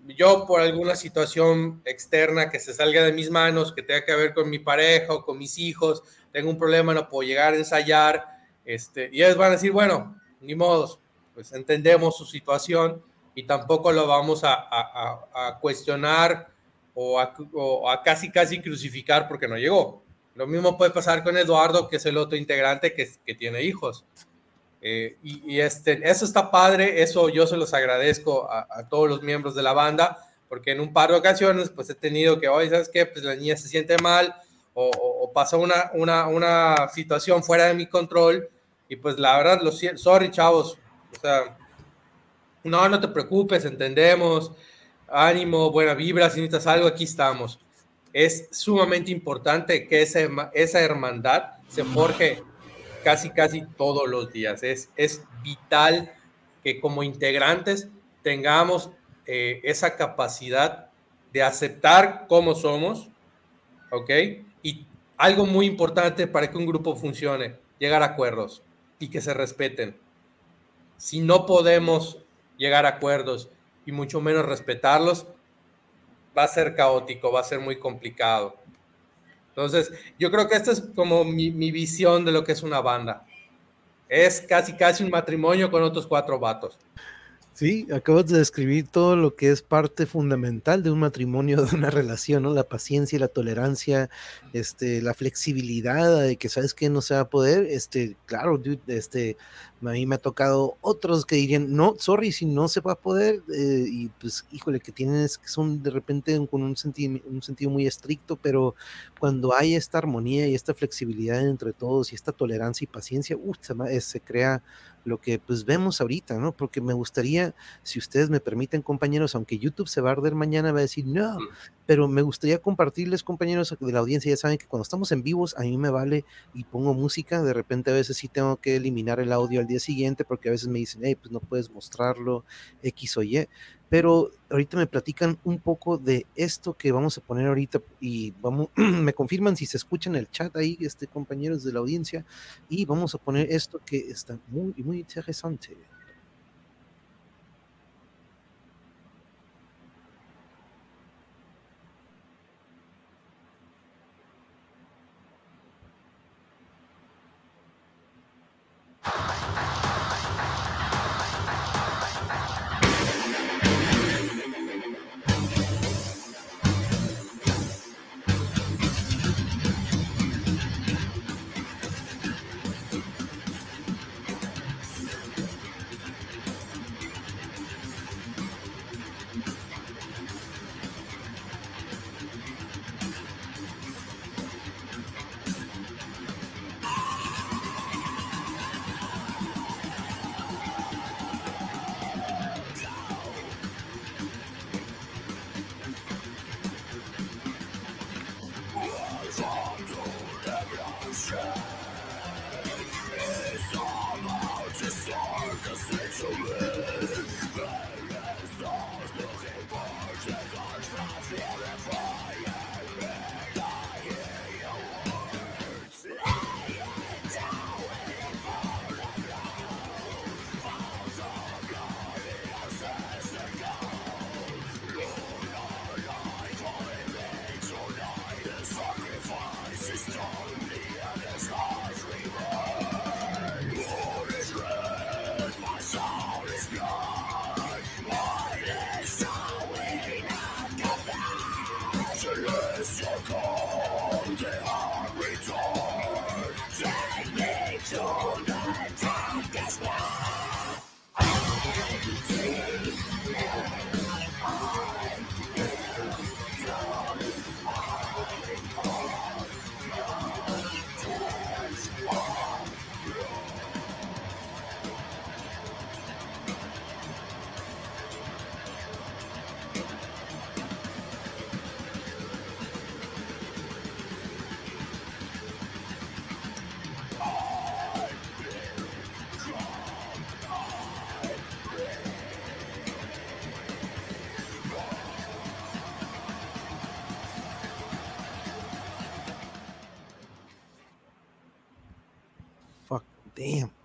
yo por alguna situación externa que se salga de mis manos, que tenga que ver con mi pareja o con mis hijos, tengo un problema, no puedo llegar a ensayar, este, y ellos van a decir, bueno, ni modos, pues entendemos su situación y tampoco lo vamos a, a, a cuestionar o, o a, casi casi crucificar porque no llegó. Lo mismo puede pasar con Eduardo, que es el otro integrante que, tiene hijos. Eh, y, este, eso está padre, eso yo se los agradezco a, todos los miembros de la banda, porque en un par de ocasiones pues he tenido que, hoy, ¿sabes qué? Pues la niña se siente mal o, pasó una, una, una, situación fuera de mi control y pues la verdad, lo sorry chavos, o sea, no, no te preocupes, entendemos, ánimo, buena vibra, si necesitas algo, aquí estamos es sumamente importante que esa, esa hermandad se forje casi, casi todos los días. Es, es vital que como integrantes tengamos eh, esa capacidad de aceptar cómo somos, ¿ok? Y algo muy importante para que un grupo funcione, llegar a acuerdos y que se respeten. Si no podemos llegar a acuerdos y mucho menos respetarlos, va a ser caótico, va a ser muy complicado. Entonces, yo creo que esta es como mi, visión de lo que es una banda. Es casi, casi un matrimonio con otros cuatro vatos. Sí, acabas de describir todo lo que es parte fundamental de un matrimonio, de una relación, ¿no? La paciencia la tolerancia, este, la flexibilidad de que sabes que no se va a poder, este, claro, este, a mí me ha tocado otros que dirían, no, sorry, si no se va a poder, eh, y pues, híjole, que tienes, que son de repente con un, sentido, un sentido muy estricto, pero cuando hay esta armonía y esta flexibilidad entre todos y esta tolerancia y paciencia, uh, se crea lo que pues vemos ahorita, ¿no? Porque me gustaría, si ustedes me permiten, compañeros, aunque YouTube se va a arder mañana, va a decir, no, pero me gustaría compartirles, compañeros de la audiencia, ya saben que cuando estamos en vivos, a mí me vale y pongo música, de repente a veces sí tengo que eliminar el audio al día siguiente, porque a veces me dicen, hey, pues no puedes mostrarlo, X o Y, pero ahorita me platican un poco de esto que vamos a poner ahorita y vamos, me confirman si se escucha en el chat ahí, este, compañeros de la audiencia, y vamos a poner esto que está muy, muy interesante.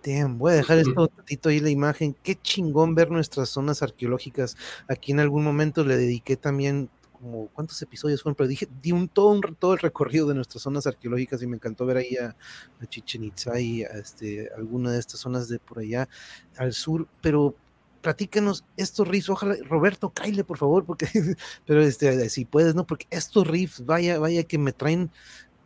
Damn. Voy a dejar esto un ratito ahí la imagen. Qué chingón ver nuestras zonas arqueológicas. Aquí en algún momento le dediqué también como cuántos episodios fueron, pero dije, di un todo, un todo el recorrido de nuestras zonas arqueológicas y me encantó ver ahí a, Chichen Itza y a este, alguna de estas zonas de por allá al sur, pero platícanos estos riffs, ojalá, Roberto, caile por favor, porque, pero este, si puedes, ¿no? Porque estos riffs, vaya, vaya que me traen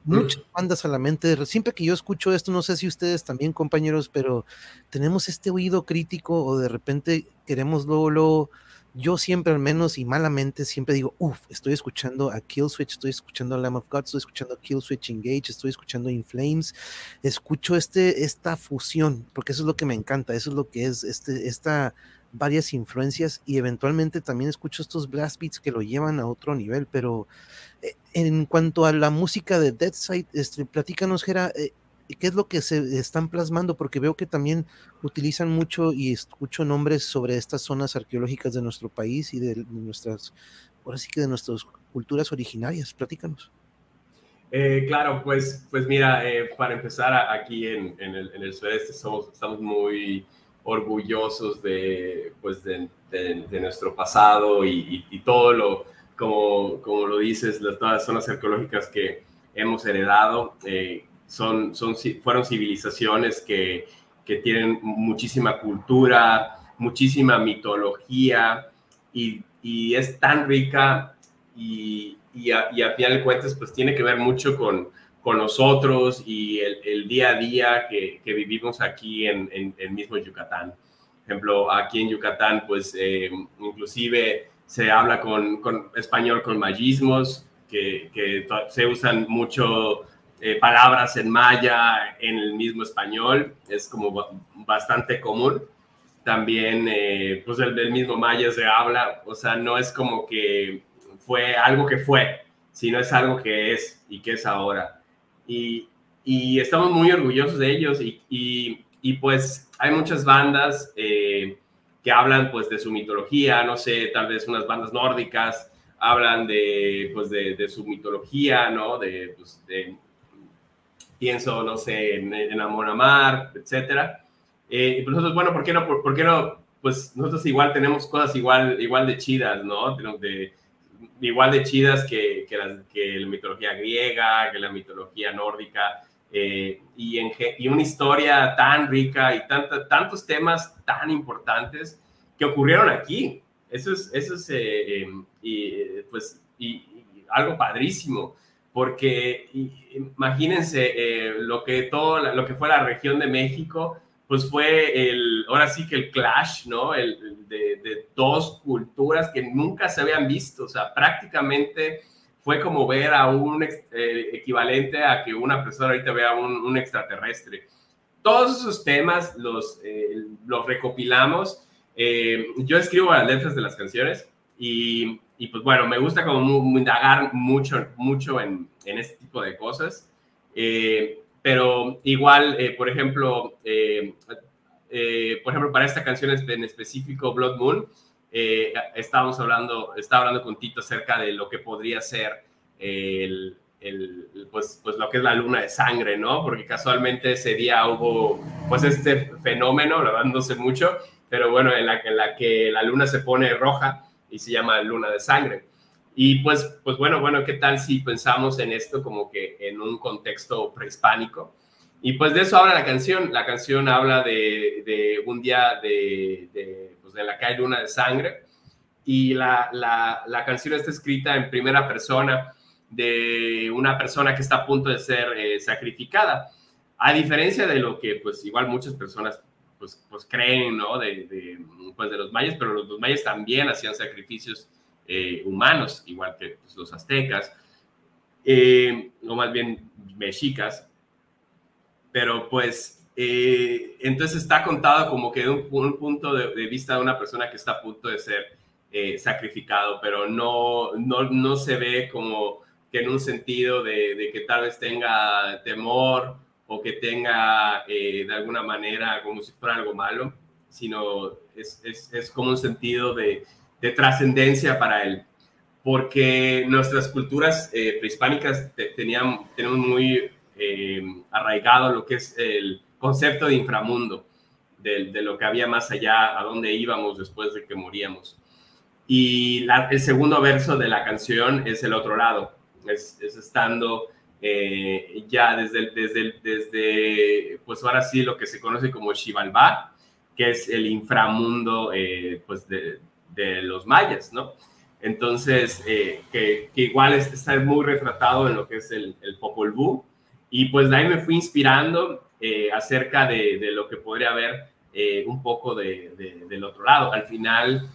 muchas bandas a la mente. Siempre que yo escucho esto, no sé si ustedes también, compañeros, pero tenemos este oído crítico o de repente queremos luego, luego yo siempre al menos y malamente siempre digo, uff, estoy escuchando a Killswitch, estoy escuchando a Lamb of God, estoy escuchando a Killswitch Engage, estoy escuchando In Flames, escucho este, esta fusión, porque eso es lo que me encanta, eso es lo que es este, esta varias influencias y eventualmente también escucho estos blast beats que lo llevan a otro nivel, pero eh, en cuanto a la música de Dead Side, este, platícanos, Gera, eh, qué es lo que se están plasmando, porque veo que también utilizan mucho y escucho nombres sobre estas zonas arqueológicas de nuestro país y de, nuestras, ahora sí que de nuestras culturas originarias. Platícanos. Eh, claro, pues, pues mira, para empezar aquí en, el, en el sureste somos, estamos muy orgullosos de, pues de, de, nuestro pasado y, todo lo, como, como lo dices, las, todas las zonas arqueológicas que hemos heredado. Eh, son, son, fueron civilizaciones que, que tienen muchísima cultura, muchísima mitología y, y es tan rica y, y, a, y, final de cuentas pues tiene que ver mucho con, con nosotros y el, el, día a día que, que vivimos aquí en, en, el mismo Yucatán. Por ejemplo, aquí en Yucatán pues eh, inclusive se habla con, con, español con mayismos que, que se usan mucho eh, palabras en maya en el mismo español, es como bastante común. También, eh, pues el, mismo maya se habla, o sea, no es como que fue algo que fue, sino es algo que es y que es ahora. Y, y estamos muy orgullosos de ellos y, y, y pues hay muchas bandas eh, que hablan pues de su mitología, no sé, tal vez unas bandas nórdicas hablan de pues de, de su mitología, ¿no? De, pues, de pienso, no sé, en, en Amor Amar, etcétera. Eh, y pues nosotros, bueno, ¿por qué no? Por, qué no? Pues nosotros igual tenemos cosas igual, igual de chidas, ¿no? De, igual de chidas que, que, la mitología griega, que la mitología nórdica, eh, y, en, y una historia tan rica y tanta, tantos temas tan importantes que ocurrieron aquí. Eso es, eso es eh, y, pues, y, algo padrísimo porque imagínense eh, lo que todo lo que fue la región de México pues fue el ahora sí que el clash no el, de, dos culturas que nunca se habían visto. O sea prácticamente fue como ver a un eh, equivalente a que una persona ahorita vea un, un extraterrestre. Todos esos temas los eh, recopilamos. Yo escribo las letras de las canciones y y pues bueno, me gusta como indagar mucho, mucho en, en este tipo de cosas. Eh, pero igual, eh, por ejemplo, eh, por ejemplo, para esta canción en específico, Blood Moon, estábamos hablando, estaba hablando con Tito acerca de lo que podría ser el, el, pues, pues lo que es la luna de sangre, ¿no? Porque casualmente ese día hubo pues este fenómeno, la mucho, pero bueno, en la, en la que la luna se pone roja y se llama Luna de Sangre. Y pues, pues bueno, bueno, ¿qué tal si pensamos en esto como que en un contexto prehispánico? Y pues de eso habla la canción. La canción habla de, de un día de, de, pues de la hay luna de sangre. Y la, la, la, canción está escrita en primera persona de una persona que está a punto de ser eh, sacrificada. A diferencia de lo que pues igual muchas personas pues, pues creen, ¿no? De, de, pues de los mayas, pero los, mayas también hacían sacrificios eh, humanos, igual que pues, los aztecas, eh, o más bien mexicas. Pero pues, eh, entonces está contado como que de un, punto de, vista de una persona que está a punto de ser sacrificado, pero no, no, no se ve como que en un sentido de, de que tal vez tenga temor o que tenga eh, de alguna manera como si fuera algo malo, sino es, es, es como un sentido de, de trascendencia para él. Porque nuestras culturas eh, prehispánicas tenían, tenemos muy eh, arraigado lo que es el concepto de inframundo, de, de, lo que había más allá, a dónde íbamos después de que moríamos. Y el segundo verso de la canción es el otro lado, es, es estando eh, ya desde, desde, desde, pues ahora sí, lo que se conoce como Xibalbá, que es el inframundo, pues de, de, los mayas, ¿no? Entonces, eh, que, que, igual está muy retratado en lo que es el, el Popol Vuh, y pues de ahí me fui inspirando acerca de, de, lo que podría haber un poco de, del otro lado. Al final,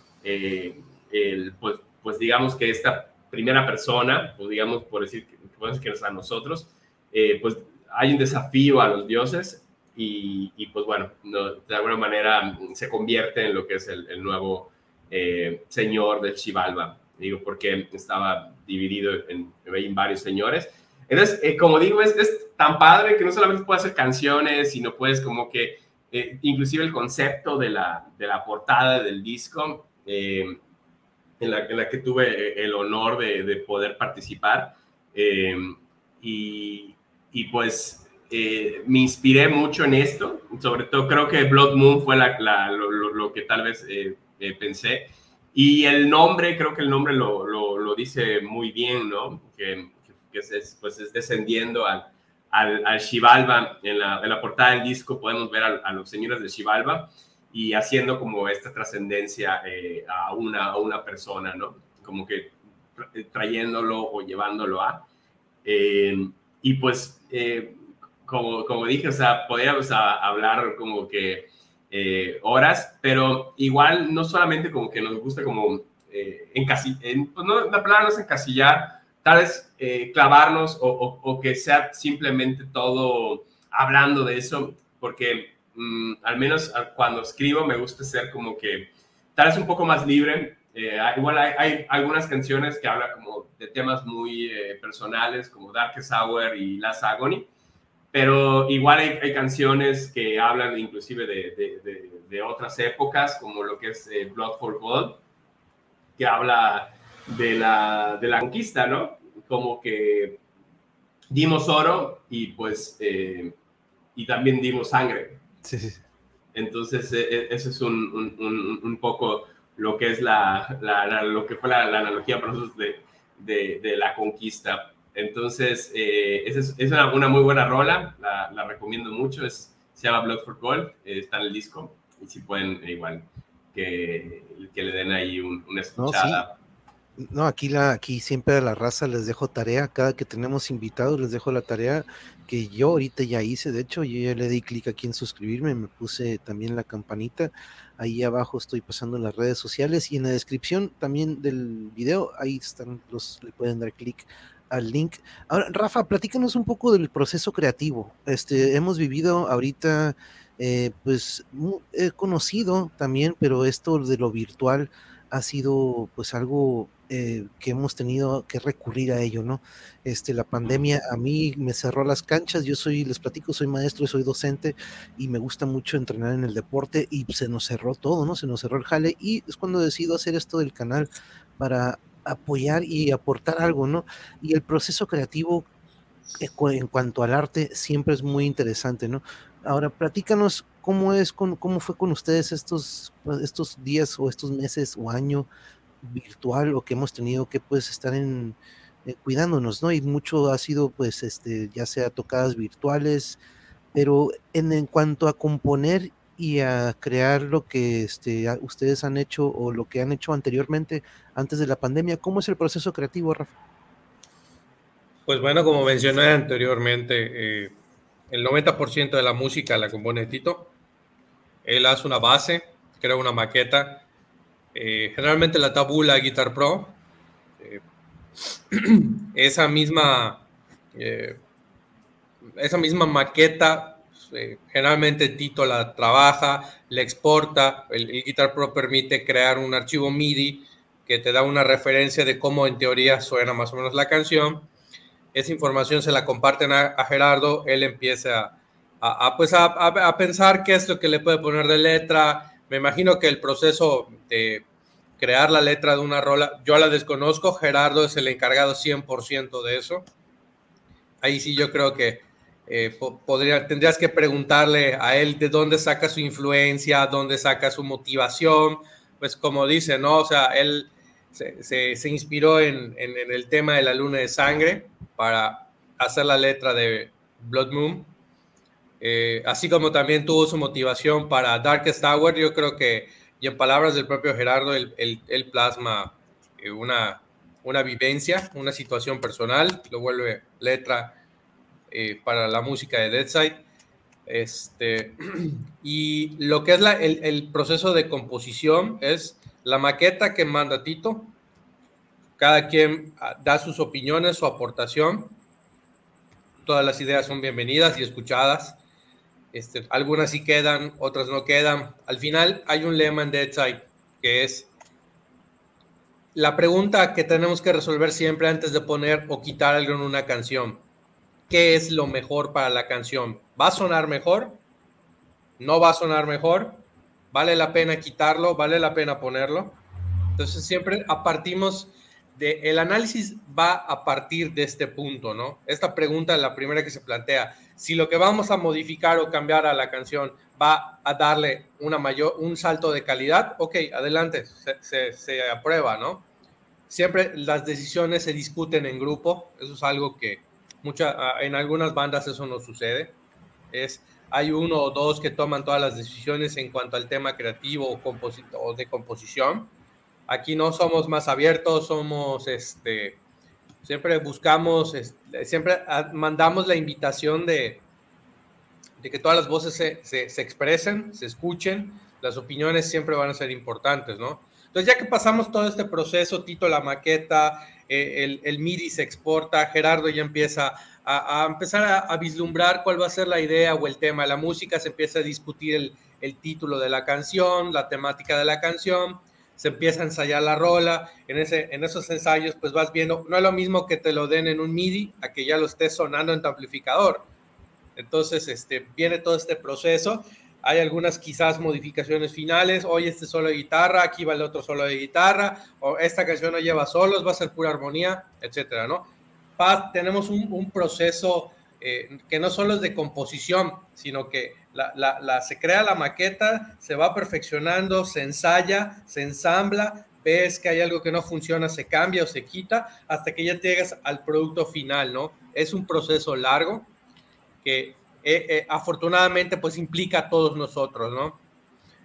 pues, pues digamos que esta primera persona, o digamos por decir que, que es a nosotros, eh, pues hay un desafío a los dioses y, y pues bueno, de alguna manera se convierte en lo que es el, el nuevo eh, señor del Xibalba, digo, porque estaba dividido en, varios señores. Entonces, eh, como digo, es, tan padre que no solamente puedes hacer canciones, sino puedes como que, eh, inclusive el concepto de la, de la portada del disco, en la, que tuve el honor de, de poder participar. Y, pues me inspiré mucho en esto. Sobre todo creo que Blood Moon fue lo, que tal vez eh, pensé. Y el nombre, creo que el nombre lo, lo dice muy bien, ¿no? Que, que es, pues es descendiendo al, al, al. En la, en la, portada del disco podemos ver a, a los señores de Xibalba y haciendo como esta trascendencia eh, a, una, a una persona, ¿no? Como que trayéndolo o llevándolo a. Eh, y pues, eh, como, como dije, o sea, podríamos a, hablar como que eh, horas, pero igual no solamente como que nos gusta como eh, encasillar, pues no, la palabra no es encasillar, tal vez clavarnos o, o, o que sea simplemente todo hablando de eso, porque mmm, al menos cuando escribo me gusta ser como que tal vez un poco más libre. Eh, igual hay, hay, algunas canciones que hablan como de temas muy eh, personales, como Darkest Hour y Last Agony, pero igual hay, hay canciones que hablan inclusive de, de, de, de, otras épocas, como lo que es eh, Blood for Gold, que habla de la, de la conquista, ¿no? Como que dimos oro y pues, eh, y también dimos sangre. Sí, sí. Entonces, eh, eso es un, un, un, poco lo que es la, la, la lo que fue la, analogía para nosotros de, de, la conquista. Entonces, eh, esa es, es una, una, muy buena rola, la, recomiendo mucho, es, se llama Blood for Gold, eh, está en el disco, y si pueden, eh, igual, que, que, le den ahí un, una escuchada. No, sí. No, aquí, la, aquí siempre a la raza les dejo tarea, cada que tenemos invitados les dejo la tarea que yo ahorita ya hice, de hecho yo ya le di clic aquí en suscribirme, me puse también la campanita, ahí abajo estoy pasando en las redes sociales y en la descripción también del video, ahí están los, le pueden dar clic al link. Ahora, Rafa, platícanos un poco del proceso creativo. Este, hemos vivido ahorita, eh, pues, he conocido también, pero esto de lo virtual ha sido pues algo eh, que hemos tenido que recurrir a ello, ¿no? Este, la pandemia a mí me cerró las canchas, yo soy, les platico, soy maestro y soy docente y me gusta mucho entrenar en el deporte y se nos cerró todo, ¿no? Se nos cerró el jale y es cuando decido hacer esto del canal para apoyar y aportar algo, ¿no? Y el proceso creativo eh, en cuanto al arte siempre es muy interesante, ¿no? Ahora, platícanos cómo es, cómo fue con ustedes estos, estos días o estos meses o año virtual o que hemos tenido que pues estar en eh, cuidándonos, ¿no? Y mucho ha sido pues este ya sea tocadas virtuales, pero en, en cuanto a componer y a crear lo que este, ustedes han hecho o lo que han hecho anteriormente antes de la pandemia, ¿cómo es el proceso creativo, Rafa? Pues bueno, como mencioné anteriormente, eh, el 90% de la música la compone Tito. Él hace una base, crea una maqueta eh, generalmente la tabula Guitar Pro. Eh, esa misma eh, esa misma maqueta eh, generalmente Tito la trabaja, la exporta, el, el, Guitar Pro permite crear un archivo MIDI que te da una referencia de cómo en teoría suena más o menos la canción. Esa información se la comparten a, a Gerardo, él empieza a, a pues a, pensar qué es lo que le puede poner de letra, me imagino que el proceso de crear la letra de una rola, yo la desconozco, Gerardo es el encargado 100% de eso. Ahí sí yo creo que eh, podría, tendrías que preguntarle a él de dónde saca su influencia, dónde saca su motivación, pues como dice, ¿no? O sea, él se, se, inspiró en, en, el tema de la luna de sangre para hacer la letra de Blood Moon, eh, así como también tuvo su motivación para Darkest Tower, yo creo que, y en palabras del propio Gerardo, él, plasma eh, una, una vivencia, una situación personal, lo vuelve letra eh, para la música de Deadside. Este, y lo que es el, el, proceso de composición es la maqueta que manda Tito. Cada quien ah, da sus opiniones, su aportación. Todas las ideas son bienvenidas y escuchadas. Este, algunas sí quedan, otras no quedan. Al final hay un lema en Deadside que es la pregunta que tenemos que resolver siempre antes de poner o quitar algo en una canción. ¿Qué es lo mejor para la canción? ¿Va a sonar mejor? ¿No va a sonar mejor? ¿Vale la pena quitarlo? ¿Vale la pena ponerlo? Entonces siempre partimos de, el análisis va a partir de este punto, ¿no? Esta pregunta es la primera que se plantea si lo que vamos a modificar o cambiar a la canción va a darle una mayor, un salto de calidad, ok, adelante, se, aprueba, ¿no? Siempre las decisiones se discuten en grupo, eso es algo que mucha, en algunas bandas eso no sucede, es hay uno o dos que toman todas las decisiones en cuanto al tema creativo o, de composición. Aquí no somos más abiertos, somos este, Siempre buscamos, siempre mandamos la invitación de, de que todas las voces se, se, expresen, se escuchen, las opiniones siempre van a ser importantes, ¿no? Entonces, ya que pasamos todo este proceso, Tito la maqueta, eh, el, MIDI se exporta, Gerardo ya empieza a, empezar a, vislumbrar cuál va a ser la idea o el tema, la música, se empieza a discutir el, el título de la canción, la temática de la canción, se empieza a ensayar la rola, en, ese, en esos ensayos pues vas viendo, no es lo mismo que te lo den en un MIDI a que ya lo estés sonando en tu amplificador. Entonces, este, viene todo este proceso, hay algunas quizás modificaciones finales, hoy este solo de guitarra, aquí va el otro solo de guitarra, o esta canción no lleva solos, va a ser pura armonía, etcétera, ¿no? tenemos un, un proceso eh, que no solo es de composición, sino que la, se crea la maqueta, se va perfeccionando, se ensaya, se ensambla, ves que hay algo que no funciona, se cambia o se quita, hasta que ya llegas al producto final, ¿no? Es un proceso largo que eh, eh, afortunadamente pues implica a todos nosotros, ¿no?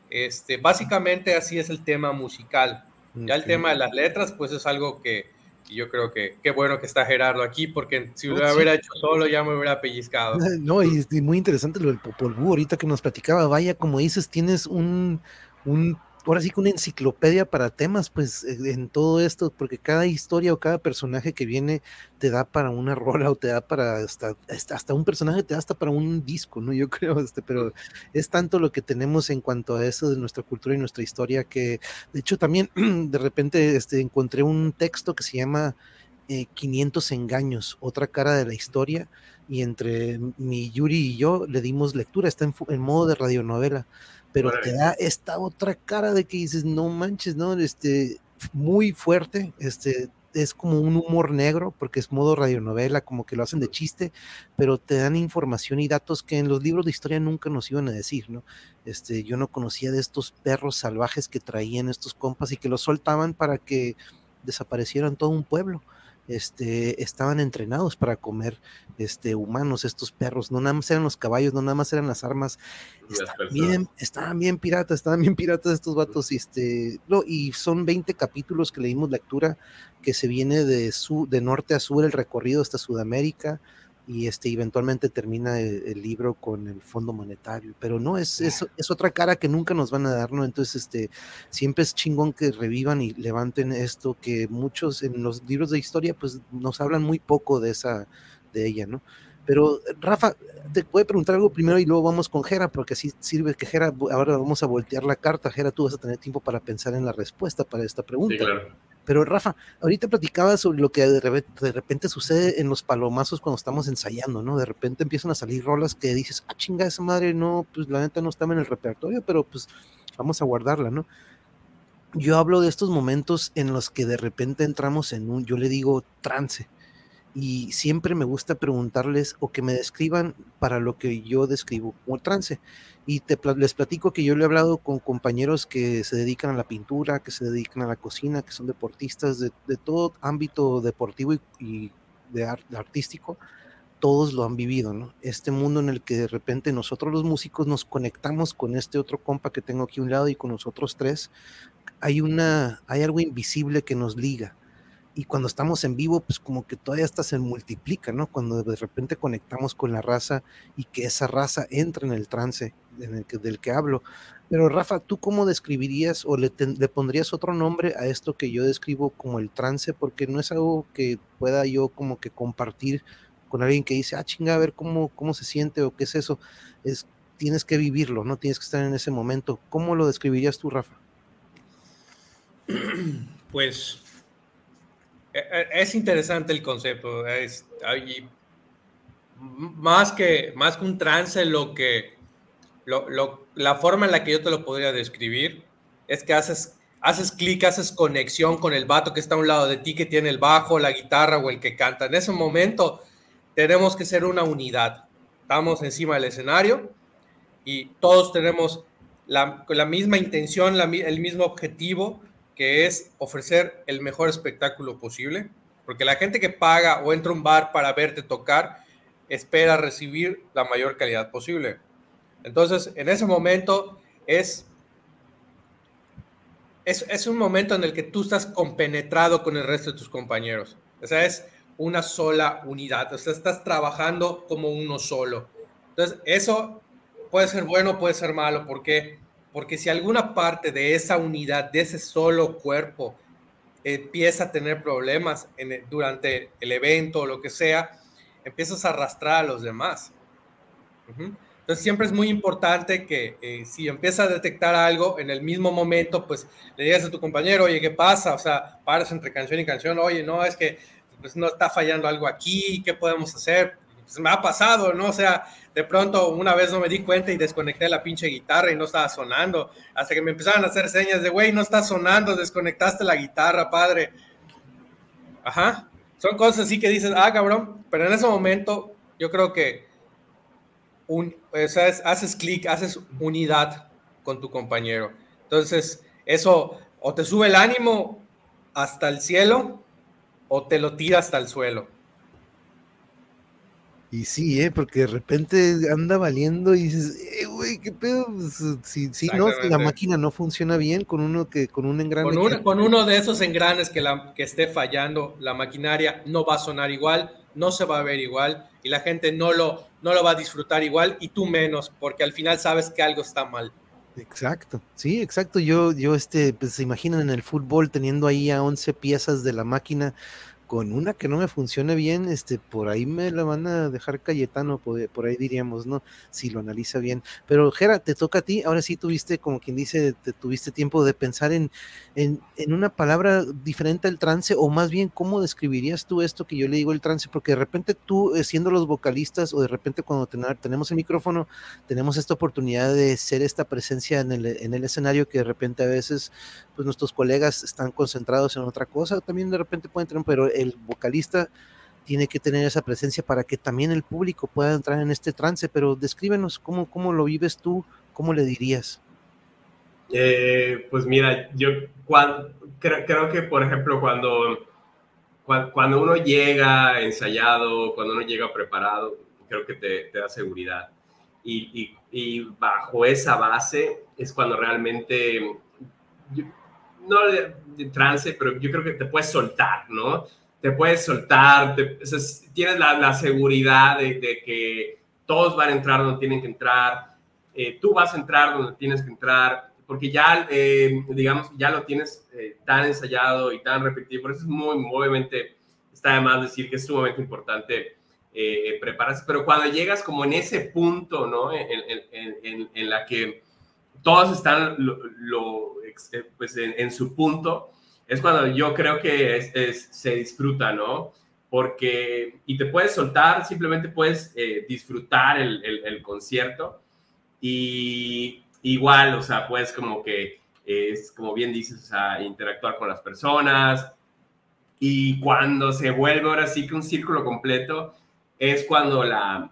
Este, básicamente así es el tema musical. Ya el tema de las letras, pues es algo que, y yo creo que qué bueno que está Gerardo aquí, porque si lo hubiera hecho solo ya me hubiera pellizcado. No, y, muy interesante lo del Popol Vuh ahorita que nos platicaba. Vaya, como dices, tienes un, un ahora sí que una enciclopedia para temas, pues eh, en todo esto, porque cada historia o cada personaje que viene te da para una rola o te da para hasta, hasta un personaje te da hasta para un disco, ¿no? Yo creo, este, pero es tanto lo que tenemos en cuanto a eso de nuestra cultura y nuestra historia que, de hecho, también de repente este, encontré un texto que se llama 500 eh, engaños, otra cara de la historia, y entre mi Yuri y yo le dimos lectura, está en, en modo de radionovela pero te da esta otra cara de que dices, no manches, ¿no? Este, muy fuerte, este, es como un humor negro, porque es modo radionovela, como que lo hacen de chiste, pero te dan información y datos que en los libros de historia nunca nos iban a decir, ¿no? Este, yo no conocía de estos perros salvajes que traían estos compas y que los soltaban para que desaparecieran todo un pueblo este, estaban entrenados para comer este, humanos, estos perros, no nada más eran los caballos, no nada más eran las armas, estaban bien, estaban bien piratas, estaban bien piratas estos vatos, y, este, no, y son 20 capítulos que leímos lectura, que se viene de, su, de norte a sur el recorrido hasta Sudamérica, y este eventualmente termina el, libro con el Fondo Monetario, pero no es, es, es, otra cara que nunca nos van a dar, ¿no? Entonces, este, siempre es chingón que revivan y levanten esto que muchos en los libros de historia, pues nos hablan muy poco de esa, de ella, ¿no? Pero Rafa, te puedo preguntar algo primero y luego vamos con Jera, porque así sirve que Jera, ahora vamos a voltear la carta. Jera, tú vas a tener tiempo para pensar en la respuesta para esta pregunta. Sí, claro. Pero Rafa, ahorita platicaba sobre lo que de repente, sucede en los palomazos cuando estamos ensayando, ¿no? De repente empiezan a salir rolas que dices, ah, chinga, esa madre, no, pues la neta no estaba en el repertorio, pero pues vamos a guardarla, ¿no? Yo hablo de estos momentos en los que de repente entramos en un, yo le digo, trance y siempre me gusta preguntarles o que me describan para lo que yo describo como trance. Y te, les platico que yo le he hablado con compañeros que se dedican a la pintura, que se dedican a la cocina, que son deportistas de, todo ámbito deportivo y, de, artístico, todos lo han vivido, ¿no? Este mundo en el que de repente nosotros los músicos nos conectamos con este otro compa que tengo aquí a un lado y con nosotros tres, hay una, hay algo invisible que nos liga y cuando estamos en vivo, pues como que todavía hasta se multiplica, ¿no? Cuando de repente conectamos con la raza y que esa raza entra en el trance en el que, del que hablo. Pero Rafa, ¿tú cómo describirías o le, pondrías otro nombre a esto que yo describo como el trance? Porque no es algo que pueda yo como que compartir con alguien que dice, ah, chinga, a ver cómo, cómo se siente o qué es eso. Es, tienes que vivirlo, ¿no? Tienes que estar en ese momento. ¿Cómo lo describirías tú, Rafa? Pues es interesante el concepto. Es, más, que, más que un trance, lo que, lo, la forma en la que yo te lo podría describir es que haces, haces clic, haces conexión con el vato que está a un lado de ti, que tiene el bajo, la guitarra o el que canta. En ese momento tenemos que ser una unidad. Estamos encima del escenario y todos tenemos la, la misma intención, el mismo objetivo es ofrecer el mejor espectáculo posible, porque la gente que paga o entra a un bar para verte tocar espera recibir la mayor calidad posible. Entonces, en ese momento es, es, es un momento en el que tú estás compenetrado con el resto de tus compañeros. O sea, es una sola unidad. O sea, estás trabajando como uno solo. Entonces, eso puede ser bueno, puede ser malo. ¿Por qué? Porque si alguna parte de esa unidad, de ese solo cuerpo, empieza a tener problemas durante el evento o lo que sea, empiezas a arrastrar a los demás. Entonces siempre es muy importante que eh, si empiezas a detectar algo en el mismo momento, pues le digas a tu compañero, oye, ¿qué pasa? O sea, paras entre canción y canción, oye, no, es que pues, no está fallando algo aquí, ¿qué podemos hacer? Pues me ha pasado, ¿no? O sea, de pronto una vez no me di cuenta y desconecté la pinche guitarra y no estaba sonando. Hasta que me empezaron a hacer señas de, güey, no está sonando, desconectaste la guitarra, padre. Ajá. Son cosas así que dices, ah, cabrón. Pero en ese momento yo creo que un, haces clic, haces unidad con tu compañero. Entonces, eso o te sube el ánimo hasta el cielo o te lo tira hasta el suelo. Y sí, ¿eh? porque de repente anda valiendo y dices, eh, güey, qué pedo. Pues, si, si no, la máquina no funciona bien con uno que con un engrane. Con, uno de esos engranes que, la, que esté fallando, la maquinaria no va a sonar igual, no se va a ver igual y la gente no lo, no lo va a disfrutar igual y tú menos, porque al final sabes que algo está mal. Exacto, sí, exacto. Yo, yo, este, pues se imaginan en el fútbol teniendo ahí a 11 piezas de la máquina con una que no me funcione bien, este, por ahí me la van a dejar Cayetano, por, ahí diríamos, ¿no? Si lo analiza bien. Pero Gera, te toca a ti, ahora sí tuviste, como quien dice, te tuviste tiempo de pensar en, en, una palabra diferente al trance, o más bien, ¿cómo describirías tú esto que yo le digo el trance? Porque de repente tú, eh, siendo los vocalistas, o de repente cuando tenemos el micrófono, tenemos esta oportunidad de ser esta presencia en el, en el escenario que de repente a veces, pues nuestros colegas están concentrados en otra cosa, también de repente pueden tener, pero el vocalista tiene que tener esa presencia para que también el público pueda entrar en este trance, pero descríbenos cómo, cómo lo vives tú, cómo le dirías. Eh, pues mira, yo creo, que, por ejemplo, cuando, cuando, uno llega ensayado, cuando uno llega preparado, creo que te, da seguridad. Y, bajo esa base es cuando realmente, no de trance, pero yo creo que te puedes soltar, ¿no? Te puedes soltar, tienes la, seguridad de, que todos van a entrar donde tienen que entrar, eh, tú vas a entrar donde tienes que entrar, porque ya, eh, digamos, ya lo tienes eh, tan ensayado y tan repetido, por eso es muy, obviamente, está de más decir que es sumamente importante prepararse, pero cuando llegas como en ese punto, ¿no? En, la que todos están lo, pues en su punto, es cuando yo creo que se disfruta, ¿no? Porque, y te puedes soltar, simplemente puedes eh, disfrutar el, concierto y igual, o sea, puedes como que, es como bien dices, o sea, interactuar con las personas Y cuando se vuelve ahora sí que un círculo completo, es cuando la,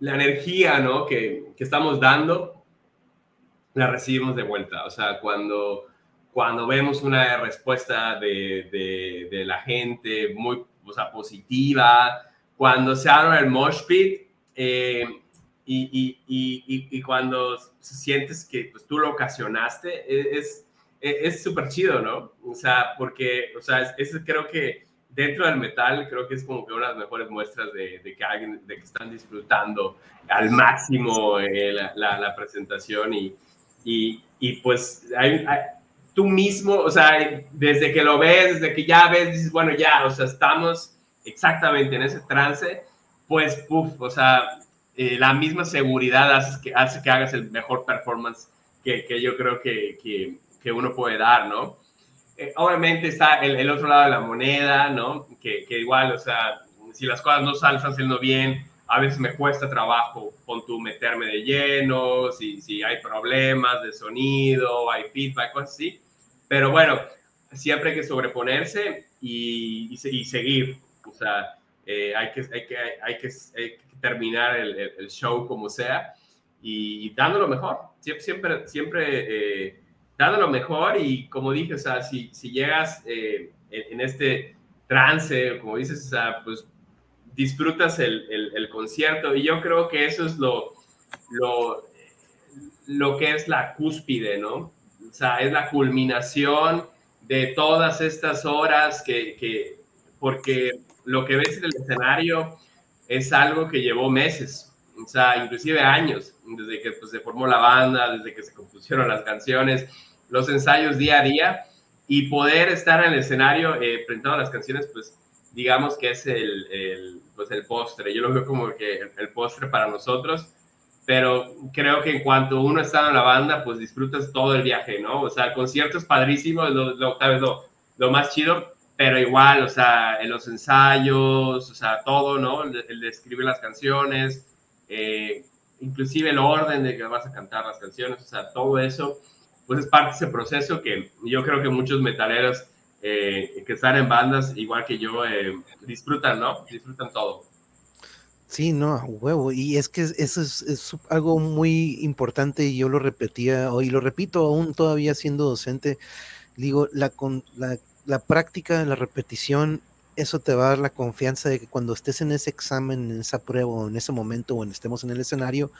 la energía ¿no? que, que estamos dando, la recibimos de vuelta. O sea, cuando, cuando vemos una respuesta de, de, de la gente muy o sea, positiva, cuando se abre el mosh pit, eh, y, y, y, y, cuando sientes que pues, tú lo ocasionaste, e, es es súper chido, ¿no? O sea, porque, o sea, es, creo que dentro del metal, creo que es como que una de las mejores muestras de, de que alguien, de que están disfrutando al máximo eh, la, la, presentación y, y, pues hay, tú mismo, o sea, desde que lo ves, desde que ya ves, dices, bueno, ya, o sea, estamos exactamente en ese trance, pues, puff, o sea, eh, la misma seguridad hace que, hace que hagas el mejor performance que, que yo creo que, que, que, uno puede dar, ¿no? Eh, obviamente está el, el, otro lado de la moneda, ¿no? Que, igual, o sea, si las cosas no salen haciendo bien, a veces me cuesta trabajo con tu meterme de lleno, si, si hay problemas de sonido, hay feedback, cosas así. Pero bueno, siempre hay que sobreponerse y, y, y seguir. O sea, eh, hay, que, hay, que, hay, que, hay, que, terminar el, el, show como sea y, y dando lo mejor, siempre, siempre, siempre eh, dando lo mejor y como dije, o sea, si, si llegas eh, en, en, este trance, como dices, o sea, pues disfrutas el, el, concierto y yo creo que eso es lo, lo, lo que es la cúspide, ¿no? O sea, es la culminación de todas estas horas que, que porque lo que ves en el escenario es algo que llevó meses, o sea, inclusive años, desde que pues, se formó la banda, desde que se compusieron las canciones, los ensayos día a día, y poder estar en el escenario eh, presentando las canciones, pues digamos que es el, el, pues, el postre. Yo lo veo como que el, el, postre para nosotros, pero creo que en cuanto uno está en la banda, pues disfrutas todo el viaje, ¿no? O sea, conciertos padrísimos, lo, lo, tal vez lo, más chido, pero igual, o sea, en los ensayos, o sea, todo, ¿no? El, el de escribir las canciones, eh, inclusive el orden de que vas a cantar las canciones, o sea, todo eso, pues es parte de ese proceso que yo creo que muchos metaleros eh, que están en bandas, igual que yo, eh, disfrutan, ¿no? Disfrutan todo. Sí, no, huevo. Y es que eso es, algo muy importante y yo lo repetía hoy, lo repito aún todavía siendo docente. Digo, la, la la práctica, la repetición, eso te va a dar la confianza de que cuando estés en ese examen, en esa prueba, o en ese momento, o en estemos en el escenario,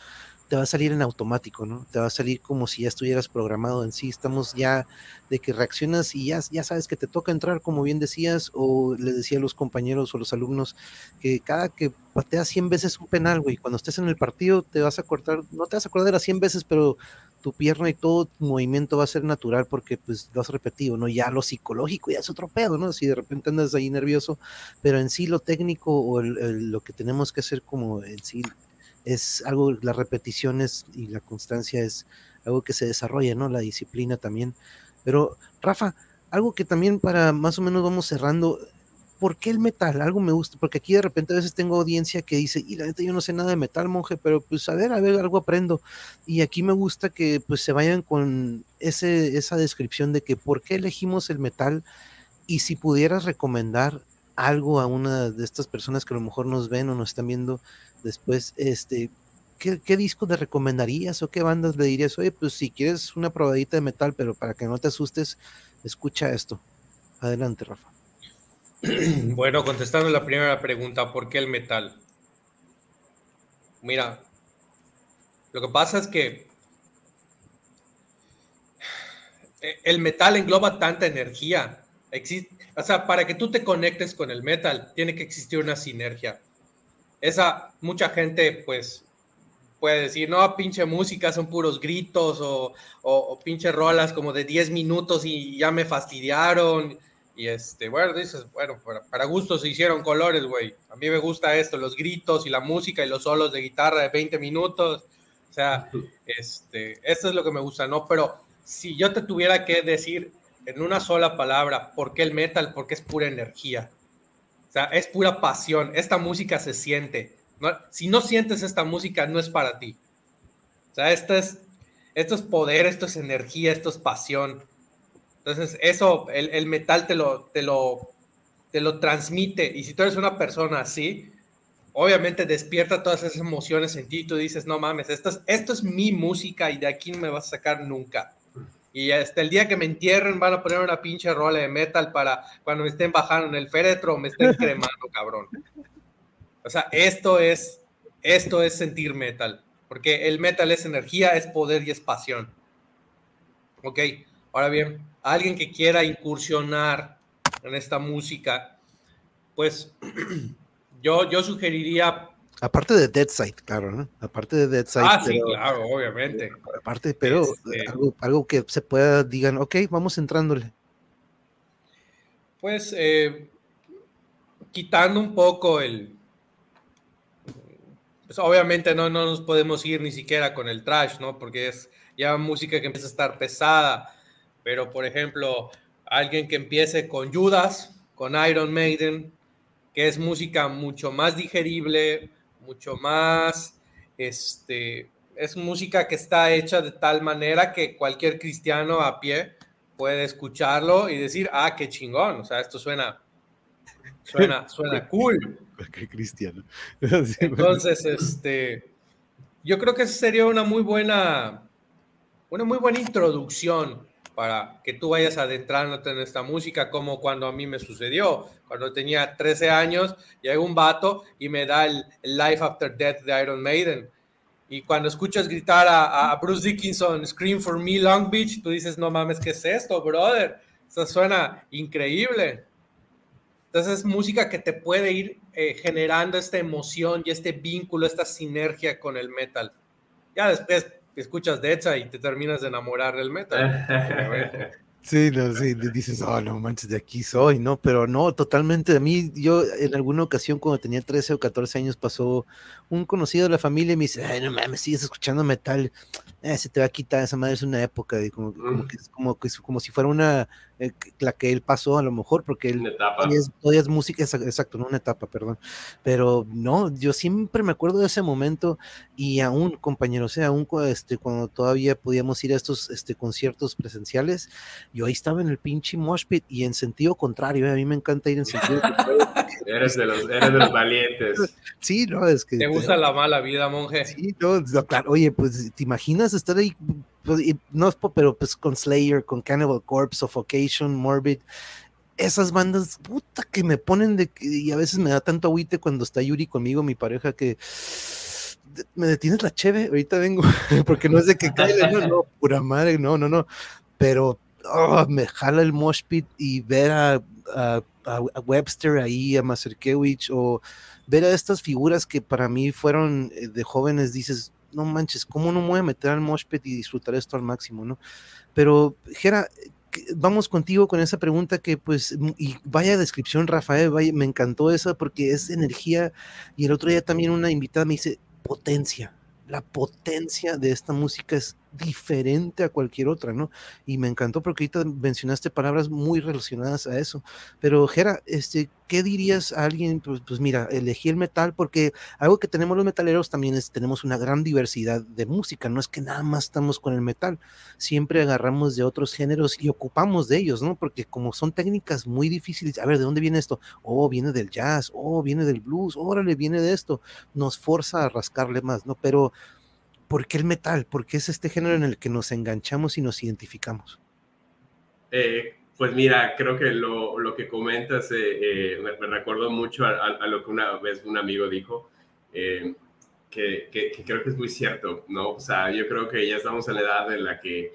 te va a salir en automático, ¿no? Te va a salir como si ya estuvieras programado en sí. Estamos ya de que reaccionas y ya, ya sabes que te toca entrar, como bien decías, o le decía a los compañeros o los alumnos, que cada que pateas 100 veces un penal, güey, cuando estés en el partido te vas a cortar, no te vas a acordar a 100 veces, pero tu pierna y todo tu movimiento va a ser natural porque pues lo has repetido, ¿no? Ya lo psicológico ya es otro pedo, ¿no? Si de repente andas ahí nervioso, pero en sí lo técnico o el, lo que tenemos que hacer como en sí es algo, las repeticiones y la constancia es algo que se desarrolla, ¿no? La disciplina también. Pero, Rafa, algo que también para más o menos vamos cerrando, ¿por qué el metal? Algo me gusta, porque aquí de repente a veces tengo audiencia que dice, y la neta yo no sé nada de metal, monje, pero pues a ver, a ver, algo aprendo. Y aquí me gusta que pues se vayan con ese, esa descripción de que por qué elegimos el metal y si pudieras recomendar algo a una de estas personas que a lo mejor nos ven o nos están viendo después, este, ¿qué, qué disco te recomendarías o qué bandas le dirías? Oye, pues si quieres una probadita de metal, pero para que no te asustes, escucha esto. Adelante, Rafa. Bueno, contestando la primera pregunta, ¿por qué el metal? Mira, lo que pasa es que el metal engloba tanta energía. Existe, o sea, para que tú te conectes con el metal, tiene que existir una sinergia. Esa, mucha gente, pues, puede decir, no, pinche música, son puros gritos o, o, pinche rolas como de 10 minutos y ya me fastidiaron y este, bueno, dices, bueno, para, para gusto se hicieron colores, güey. A mí me gusta esto, los gritos y la música y los solos de guitarra de 20 minutos. O sea, este, esto es lo que me gusta, ¿no? Pero si yo te tuviera que decir en una sola palabra, ¿por qué el metal? Porque es pura energía. Es pura pasión. Esta música se siente. Si no sientes esta música, no es para ti. O sea, esto es, esto es poder, esto es energía, esto es pasión. Entonces, eso, el, el, metal te lo, te, lo, te lo transmite. Y si tú eres una persona así, obviamente despierta todas esas emociones en ti y tú dices, no mames, esto es, esto es mi música y de aquí no me vas a sacar nunca. Y hasta el día que me entierren van a poner una pinche rola de metal para cuando me estén bajando en el féretro me estén cremando, cabrón. O sea, esto es, esto es sentir metal, porque el metal es energía, es poder y es pasión. Ok, ahora bien, alguien que quiera incursionar en esta música, pues yo, yo sugeriría... Aparte de Dead Side, claro, ¿no? Aparte de Dead Side. Ah, sí, claro, obviamente. Aparte, pero este algo, que se pueda, digan, ok, vamos entrándole. Pues eh, quitando un poco el... Pues obviamente no, no nos podemos ir ni siquiera con el trash, ¿no? Porque es ya música que empieza a estar pesada. Pero, por ejemplo, alguien que empiece con Judas, con Iron Maiden, que es música mucho más digerible, mucho más, este, es música que está hecha de tal manera que cualquier cristiano a pie puede escucharlo y decir, ah, qué chingón, o sea, esto suena, suena, suena cool. Qué cristiano. Entonces, este, yo creo que sería una muy buena, una muy buena introducción para que tú vayas adentrándote en esta música, como cuando a mí me sucedió. Cuando tenía 13 años, llega un vato y me da el, Life After Death de Iron Maiden. Y cuando escuchas gritar a, Bruce Dickinson, Scream for Me Long Beach, tú dices, no mames, ¿qué es esto, brother? Esto suena increíble. Entonces es música que te puede ir eh, generando esta emoción y este vínculo, esta sinergia con el metal. Ya después escuchas Dead y te terminas de enamorar del metal. Sí, no, sí, dices, oh, no manches, de aquí soy, ¿no? Pero no, totalmente. A mí, yo en alguna ocasión cuando tenía 13 o 14 años pasó un conocido de la familia y me dice, ay, no mames, sigues escuchando metal, eh, se te va a quitar, esa madre es una época, y como, como, que, como, que, como si fuera una, eh, la que él pasó a lo mejor, porque él todavía es, música, exacto, no una etapa, perdón, pero no, yo siempre me acuerdo de ese momento y aún, compañero, o sea, aún este, cuando todavía podíamos ir a estos este, conciertos presenciales, yo ahí estaba en el pinche mosh pit y en sentido contrario, eh, a mí me encanta ir en sentido contrario. eres, de los, eres de los valientes. Sí, no, es que... ¿Te gusta la mala vida, monje? Sí, no, claro, oye, pues, ¿te imaginas estar ahí pues, no pero pues con Slayer, con Cannibal Corpse, Suffocation, Morbid, esas bandas, puta, que me ponen de, y a veces me da tanto agüite cuando está Yuri conmigo, mi pareja, que me detienes la cheve, ahorita vengo, porque no es de que caiga, no, no, pura madre, no, no, no, pero oh, me jala el mosh pit y ver a, Webster ahí, a Maserkewicz, o ver a estas figuras que para mí fueron eh, de jóvenes, dices, no manches, ¿cómo no me voy a meter al moshpit y disfrutar esto al máximo, no? Pero, Jera, vamos contigo con esa pregunta que pues, y vaya descripción, Rafael, vaya, me encantó esa porque es energía y el otro día también una invitada me dice potencia, la potencia de esta música es diferente a cualquier otra, ¿no? Y me encantó porque ahorita mencionaste palabras muy relacionadas a eso. Pero, Jera, este, ¿qué dirías a alguien? Pues, pues, mira, elegí el metal porque algo que tenemos los metaleros también es, tenemos una gran diversidad de música, no es que nada más estamos con el metal, siempre agarramos de otros géneros y ocupamos de ellos, ¿no? Porque como son técnicas muy difíciles, a ver, ¿de dónde viene esto? Oh, viene del jazz, oh, viene del blues, órale, viene de esto, nos forza a rascarle más, ¿no? Pero ¿por qué el metal? ¿Por qué es este género en el que nos enganchamos y nos identificamos? Eh, pues mira, creo que lo, lo que comentas eh, eh, me, recuerdo mucho a, lo que una vez un amigo dijo, que, que, creo que es muy cierto, ¿no? O sea, yo creo que ya estamos en la edad en la que,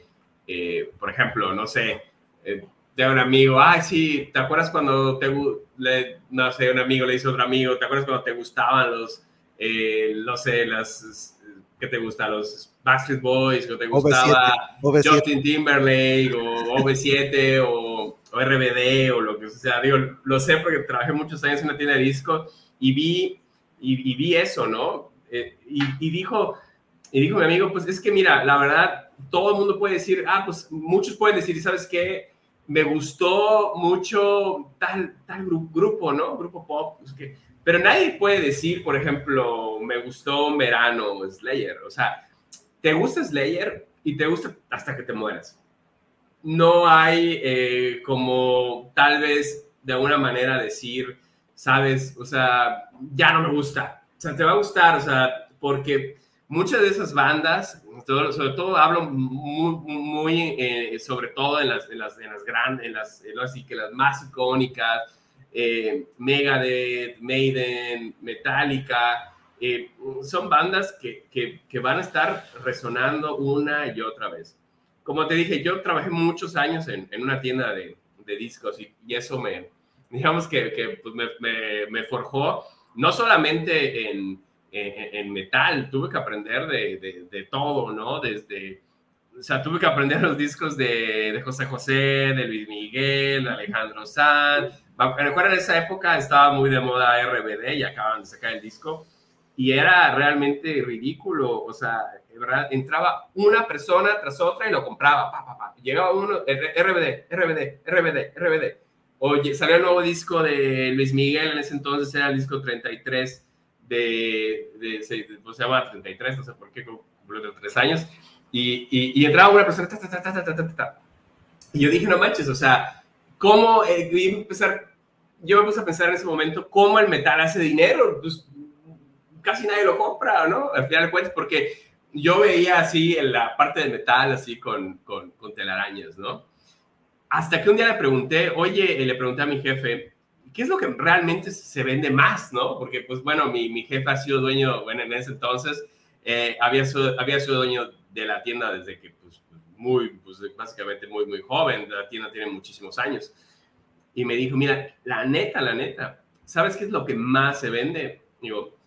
por ejemplo, no sé, de un amigo, ay, sí, ¿te acuerdas cuando te, le, no sé, un amigo le dice a otro amigo, ¿te acuerdas cuando te gustaban los, no sé, las que te gusta los Backstreet Boys, que te gustaba Justin Timberlake o OV7 o, RBD o lo que sea. Digo, lo sé porque trabajé muchos años en una tienda de disco y vi, y, vi eso, ¿no? Eh, y, dijo, y dijo mi amigo, pues es que mira, la verdad, todo el mundo puede decir, ah, pues muchos pueden decir, ¿sabes qué? Me gustó mucho tal, tal grupo, ¿no? Grupo pop, pues que pero nadie puede decir, por ejemplo, me gustó Verano Slayer. O sea, te gusta Slayer y te gusta hasta que te mueras. No hay eh, como tal vez de alguna manera decir, sabes, o sea, ya no me gusta. O sea, te va a gustar, o sea, porque muchas de esas bandas, sobre todo hablo muy, eh, sobre todo en las, en las, en las grandes, en las, así que las más icónicas, eh, Megadeth, Maiden, Metallica, eh, son bandas que, que, van a estar resonando una y otra vez. Como te dije, yo trabajé muchos años en, en una tienda de, de discos y, y, eso me, digamos que, que pues me, me, me, forjó, no solamente en, en, metal, tuve que aprender de, de, de, todo, ¿no? Desde, o sea, tuve que aprender los discos de, de José José, de Luis Miguel, de Alejandro Sanz. Recuerda, en esa época estaba muy de moda RBD y acaban de sacar el disco y era realmente ridículo, o sea, ¿verdad? entraba una persona tras otra y lo compraba, pa, pa, pa. llegaba uno, RBD, RBD, RBD, RBD. Oye, salió el nuevo disco de Luis Miguel, en ese entonces era el disco 33 de, de, se, pues se llama 33, no sé por qué, cumplió tres años, y, y, y, entraba una persona, ta, ta, ta, y yo dije, no manches, o sea, ¿cómo eh, empezar? Yo me puse a pensar en ese momento, ¿cómo el metal hace dinero? Pues, casi nadie lo compra, ¿no? Al final de cuentas, porque yo veía así en la parte de metal, así con, con, con telarañas, ¿no? Hasta que un día le pregunté, oye, le pregunté a mi jefe, ¿qué es lo que realmente se vende más, no? Porque, pues bueno, mi, mi jefe ha sido dueño, bueno, en ese entonces, eh, había, había sido dueño de la tienda desde que, pues, muy, pues básicamente muy, muy joven, la tienda tiene muchísimos años. Y me dijo, mira, la neta, la neta, ¿sabes qué es lo que más se vende? Digo,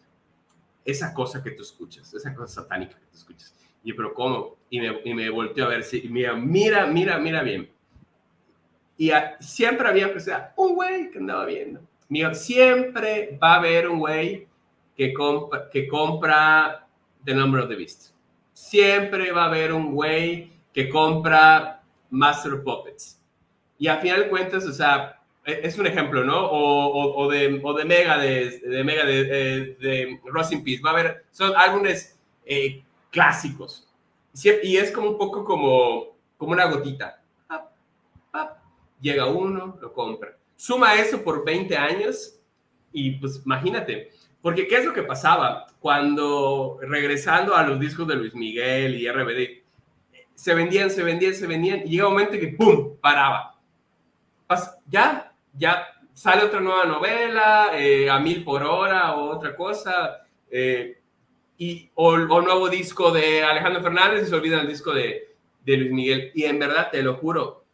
esa cosa que tú escuchas, esa cosa satánica que tú escuchas. Y yo, pero ¿cómo? Y me, y me volteó a ver, sí, mira, mira, mira, mira bien. Y siempre había que sea, un güey que andaba viendo. Mira, siempre va a haber un güey que, compra, que compra The Number of the Beast. Siempre va a haber un güey que compra Master Puppets. Y a final de cuentas, o sea, es un ejemplo, ¿no? O, o, de, o de Mega, de, de Mega, de, de, de Peace. Va a haber, son álbumes eh, clásicos. Y es como un poco como, como una gotita. Llega uno, lo compra. Suma eso por 20 años y pues imagínate. Porque ¿qué es lo que pasaba? Cuando regresando a los discos de Luis Miguel y RBD, se vendían, se vendían, se vendían y llega un momento que ¡pum! paraba. Ya, ya sale otra nueva novela, eh, a mil por hora o otra cosa, eh, y, o, nuevo disco de Alejandro Fernández y se olvida el disco de, Luis Miguel. Y en verdad, te lo juro,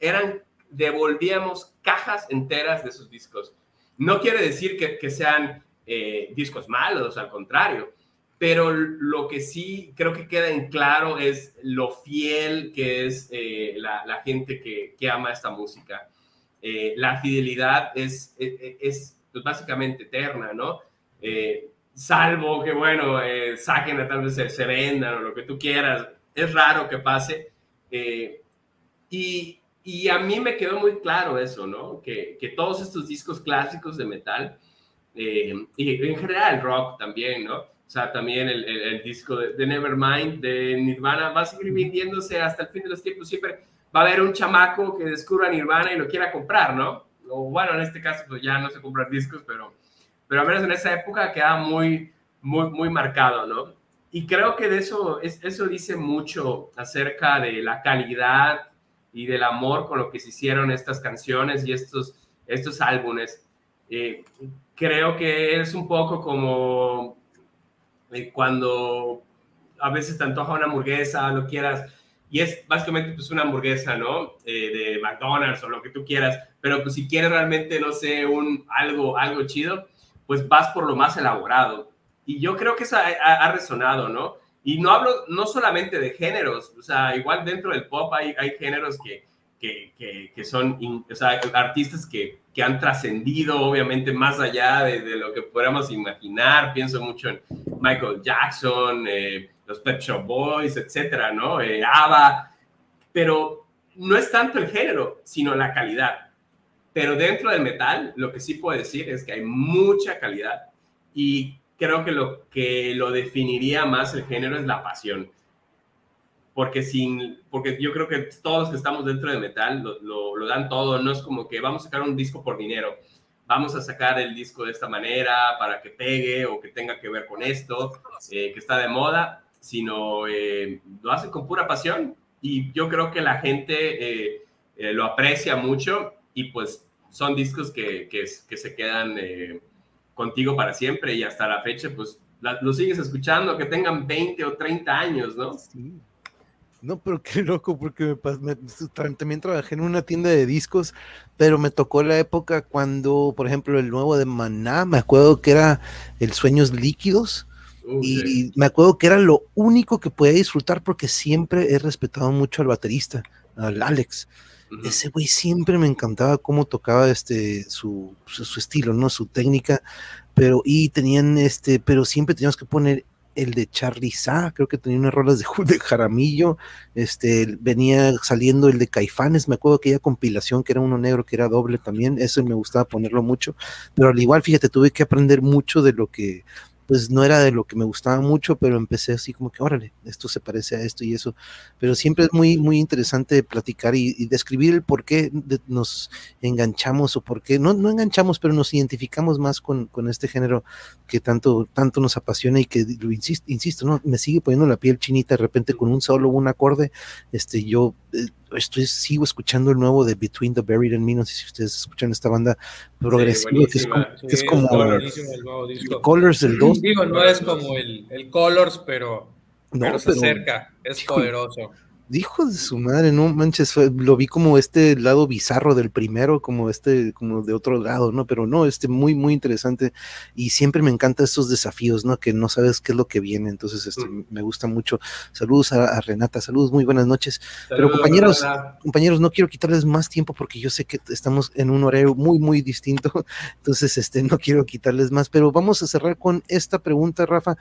eran, devolvíamos cajas enteras de esos discos. No quiere decir que, sean eh, discos malos, al contrario, pero lo que sí creo que queda en claro es lo fiel que es la, la, gente que ama esta música. Eh, la fidelidad es, es, pues, básicamente eterna, ¿no? Eh, salvo que, bueno, eh, saquen a tal vez se, vendan o lo que tú quieras, es raro que pase. y, y, a mí me quedó muy claro eso, ¿no? Que, que todos estos discos clásicos de metal, y en general el rock también, ¿no? O sea, también el, el, disco de, de, Nevermind de Nirvana va a seguir vendiéndose hasta el fin de los tiempos, siempre va a haber un chamaco que descubra Nirvana y lo quiera comprar, ¿no? O bueno, en este caso pues ya no se compran discos, pero, pero al menos en esa época queda muy, muy, muy marcado, ¿no? Y creo que de eso, es, eso dice mucho acerca de la calidad y del amor con lo que se hicieron estas canciones y estos, estos álbumes. Eh, creo que es un poco como eh, cuando a veces te antoja una hamburguesa, lo quieras, y es básicamente pues una hamburguesa, ¿no? Eh, de McDonald's o lo que tú quieras, pero pues si quieres realmente, no sé, un algo, algo chido, pues vas por lo más elaborado. Y yo creo que eso ha, resonado, ¿no? Y no hablo no solamente de géneros, o sea, igual dentro del pop hay, hay géneros que, que, que, son, o sea, artistas que, que han trascendido obviamente más allá de, de, lo que podamos imaginar. Pienso mucho en Michael Jackson, eh, los Pet Shop Boys, etcétera, ¿no? Eh, ABBA, pero no es tanto el género, sino la calidad. Pero dentro del metal, lo que sí puedo decir es que hay mucha calidad y creo que lo que lo definiría más el género es la pasión. porque, sin, porque yo creo que todos los que estamos dentro de metal lo, lo, dan todo, no es como que vamos a sacar un disco por dinero, vamos a sacar el disco de esta manera para que pegue o que tenga que ver con esto, eh, que está de moda, sino eh, lo hacen con pura pasión y yo creo que la gente eh, lo aprecia mucho y pues son discos que, que, se quedan contigo para siempre y hasta la fecha pues lo sigues escuchando, que tengan 20 o 30 años, ¿no? Sí. No, pero qué loco, porque me, también trabajé en una tienda de discos, pero me tocó la época cuando, por ejemplo, el nuevo de Maná, me acuerdo que era el Sueños Líquidos, y me acuerdo que era lo único que podía disfrutar porque siempre he respetado mucho al baterista, al Alex. Ese güey siempre me encantaba cómo tocaba este su, su, estilo, ¿no? Su técnica, pero y tenían este, pero siempre teníamos que poner el de Charlie Sa, creo que tenía unas rolas de, de Jaramillo, este, venía saliendo el de Caifanes, me acuerdo aquella compilación que era uno negro, que era doble también, eso me gustaba ponerlo mucho, pero al igual, fíjate, tuve que aprender mucho de lo que, pues no era de lo que me gustaba mucho, pero empecé así como que, órale, esto se parece a esto y eso. Pero siempre es muy, muy interesante platicar y, describir el por qué nos enganchamos o por qué, no, no enganchamos, pero nos identificamos más con, con este género que tanto, tanto nos apasiona y que, lo insisto, insisto, ¿no? me sigue poniendo la piel chinita de repente con un solo, un acorde, este, yo eh, estoy, sigo escuchando el nuevo de Between the Buried and Me, no sé si ustedes escuchan esta banda progresiva, que es como, Colors del 2. Digo, no es como el, el Colors, pero, pero se acerca, es poderoso. Hijo de su madre, no manches, lo vi como este lado bizarro del primero, como este, como de otro lado, ¿no? Pero no, este muy, muy interesante y siempre me encantan estos desafíos, ¿no? Que no sabes qué es lo que viene, entonces este, mm. me gusta mucho. Saludos a, Renata, saludos, muy buenas noches. Pero compañeros, compañeros, no quiero quitarles más tiempo porque yo sé que estamos en un horario muy, muy distinto, entonces este, no quiero quitarles más, pero vamos a cerrar con esta pregunta, Rafa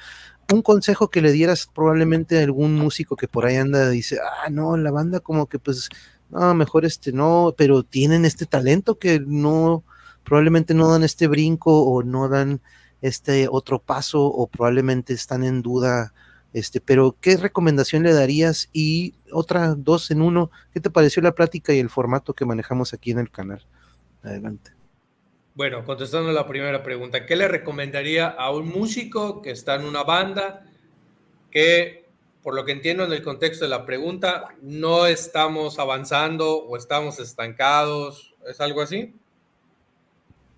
un consejo que le dieras probablemente a algún músico que por ahí anda, dice, ah, no, la banda como que pues, no, mejor este no, pero tienen este talento que no, probablemente no dan este brinco o no dan este otro paso o probablemente están en duda, este, pero ¿qué recomendación le darías? Y otra, dos en uno, ¿qué te pareció la plática y el formato que manejamos aquí en el canal? Adelante. Bueno, contestando la primera pregunta, ¿qué le recomendaría a un músico que está en una banda que, por lo que entiendo en el contexto de la pregunta, no estamos avanzando o estamos estancados? ¿Es algo así?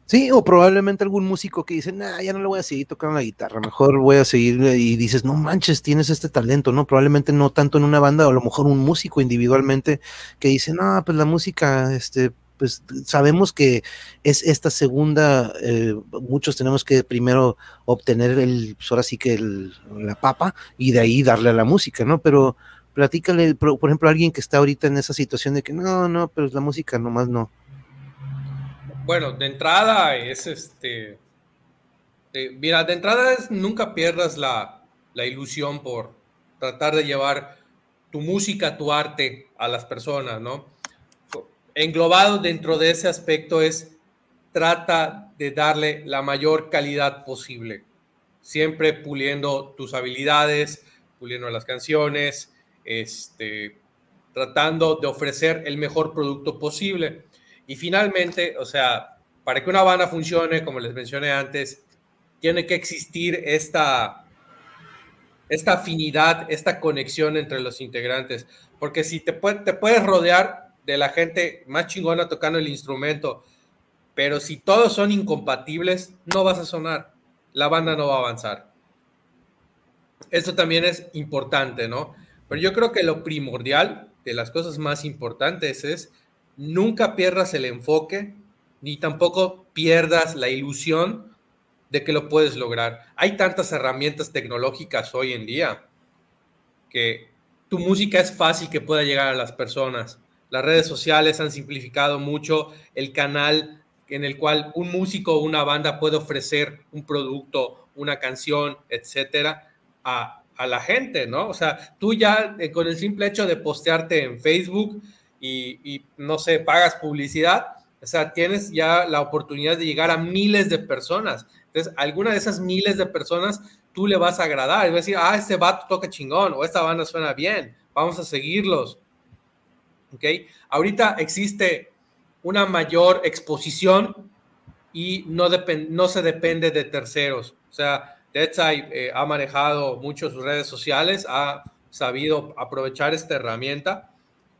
Sí, o probablemente algún músico que dice, nah, ya no le voy a seguir tocando la guitarra, mejor voy a seguir y dices, no manches, tienes este talento, ¿no? Probablemente no tanto en una banda, o a lo mejor un músico individualmente que dice, no, pues la música, este, pues sabemos que es esta segunda, eh, muchos tenemos que primero obtener el, pues ahora sí que la papa y de ahí darle a la música, ¿no? Pero platícale, por, ejemplo, a alguien que está ahorita en esa situación de que no, no, pero la música nomás no. Bueno, de entrada es este, mira, de entrada es nunca pierdas la, la ilusión por tratar de llevar tu música, tu arte a las personas, ¿no? Englobado dentro de ese aspecto es trata de darle la mayor calidad posible, siempre puliendo tus habilidades, puliendo las canciones, este, tratando de ofrecer el mejor producto posible. Y finalmente, o sea, para que una banda funcione, como les mencioné antes, tiene que existir esta, esta afinidad, esta conexión entre los integrantes, porque si te, te puedes rodear de la gente más chingona tocando el instrumento, pero si todos son incompatibles, no vas a sonar, la banda no va a avanzar. Esto también es importante, ¿no? Pero yo creo que lo primordial, de las cosas más importantes es nunca pierdas el enfoque, ni tampoco pierdas la ilusión de que lo puedes lograr. Hay tantas herramientas tecnológicas hoy en día que tu música es fácil que pueda llegar a las personas. Las redes sociales han simplificado mucho el canal en el cual un músico o una banda puede ofrecer un producto, una canción, etcétera, a, la gente, ¿no? O sea, tú ya eh, con el simple hecho de postearte en Facebook y, y, no sé, pagas publicidad, o sea, tienes ya la oportunidad de llegar a miles de personas. Entonces, alguna de esas miles de personas tú le vas a agradar y vas a decir, ah, este vato toca chingón o esta banda suena bien vamos a seguirlos. ¿Ok? Ahorita existe una mayor exposición y no, no se depende de terceros. O sea, DeadSide eh, ha manejado mucho sus redes sociales, ha sabido aprovechar esta herramienta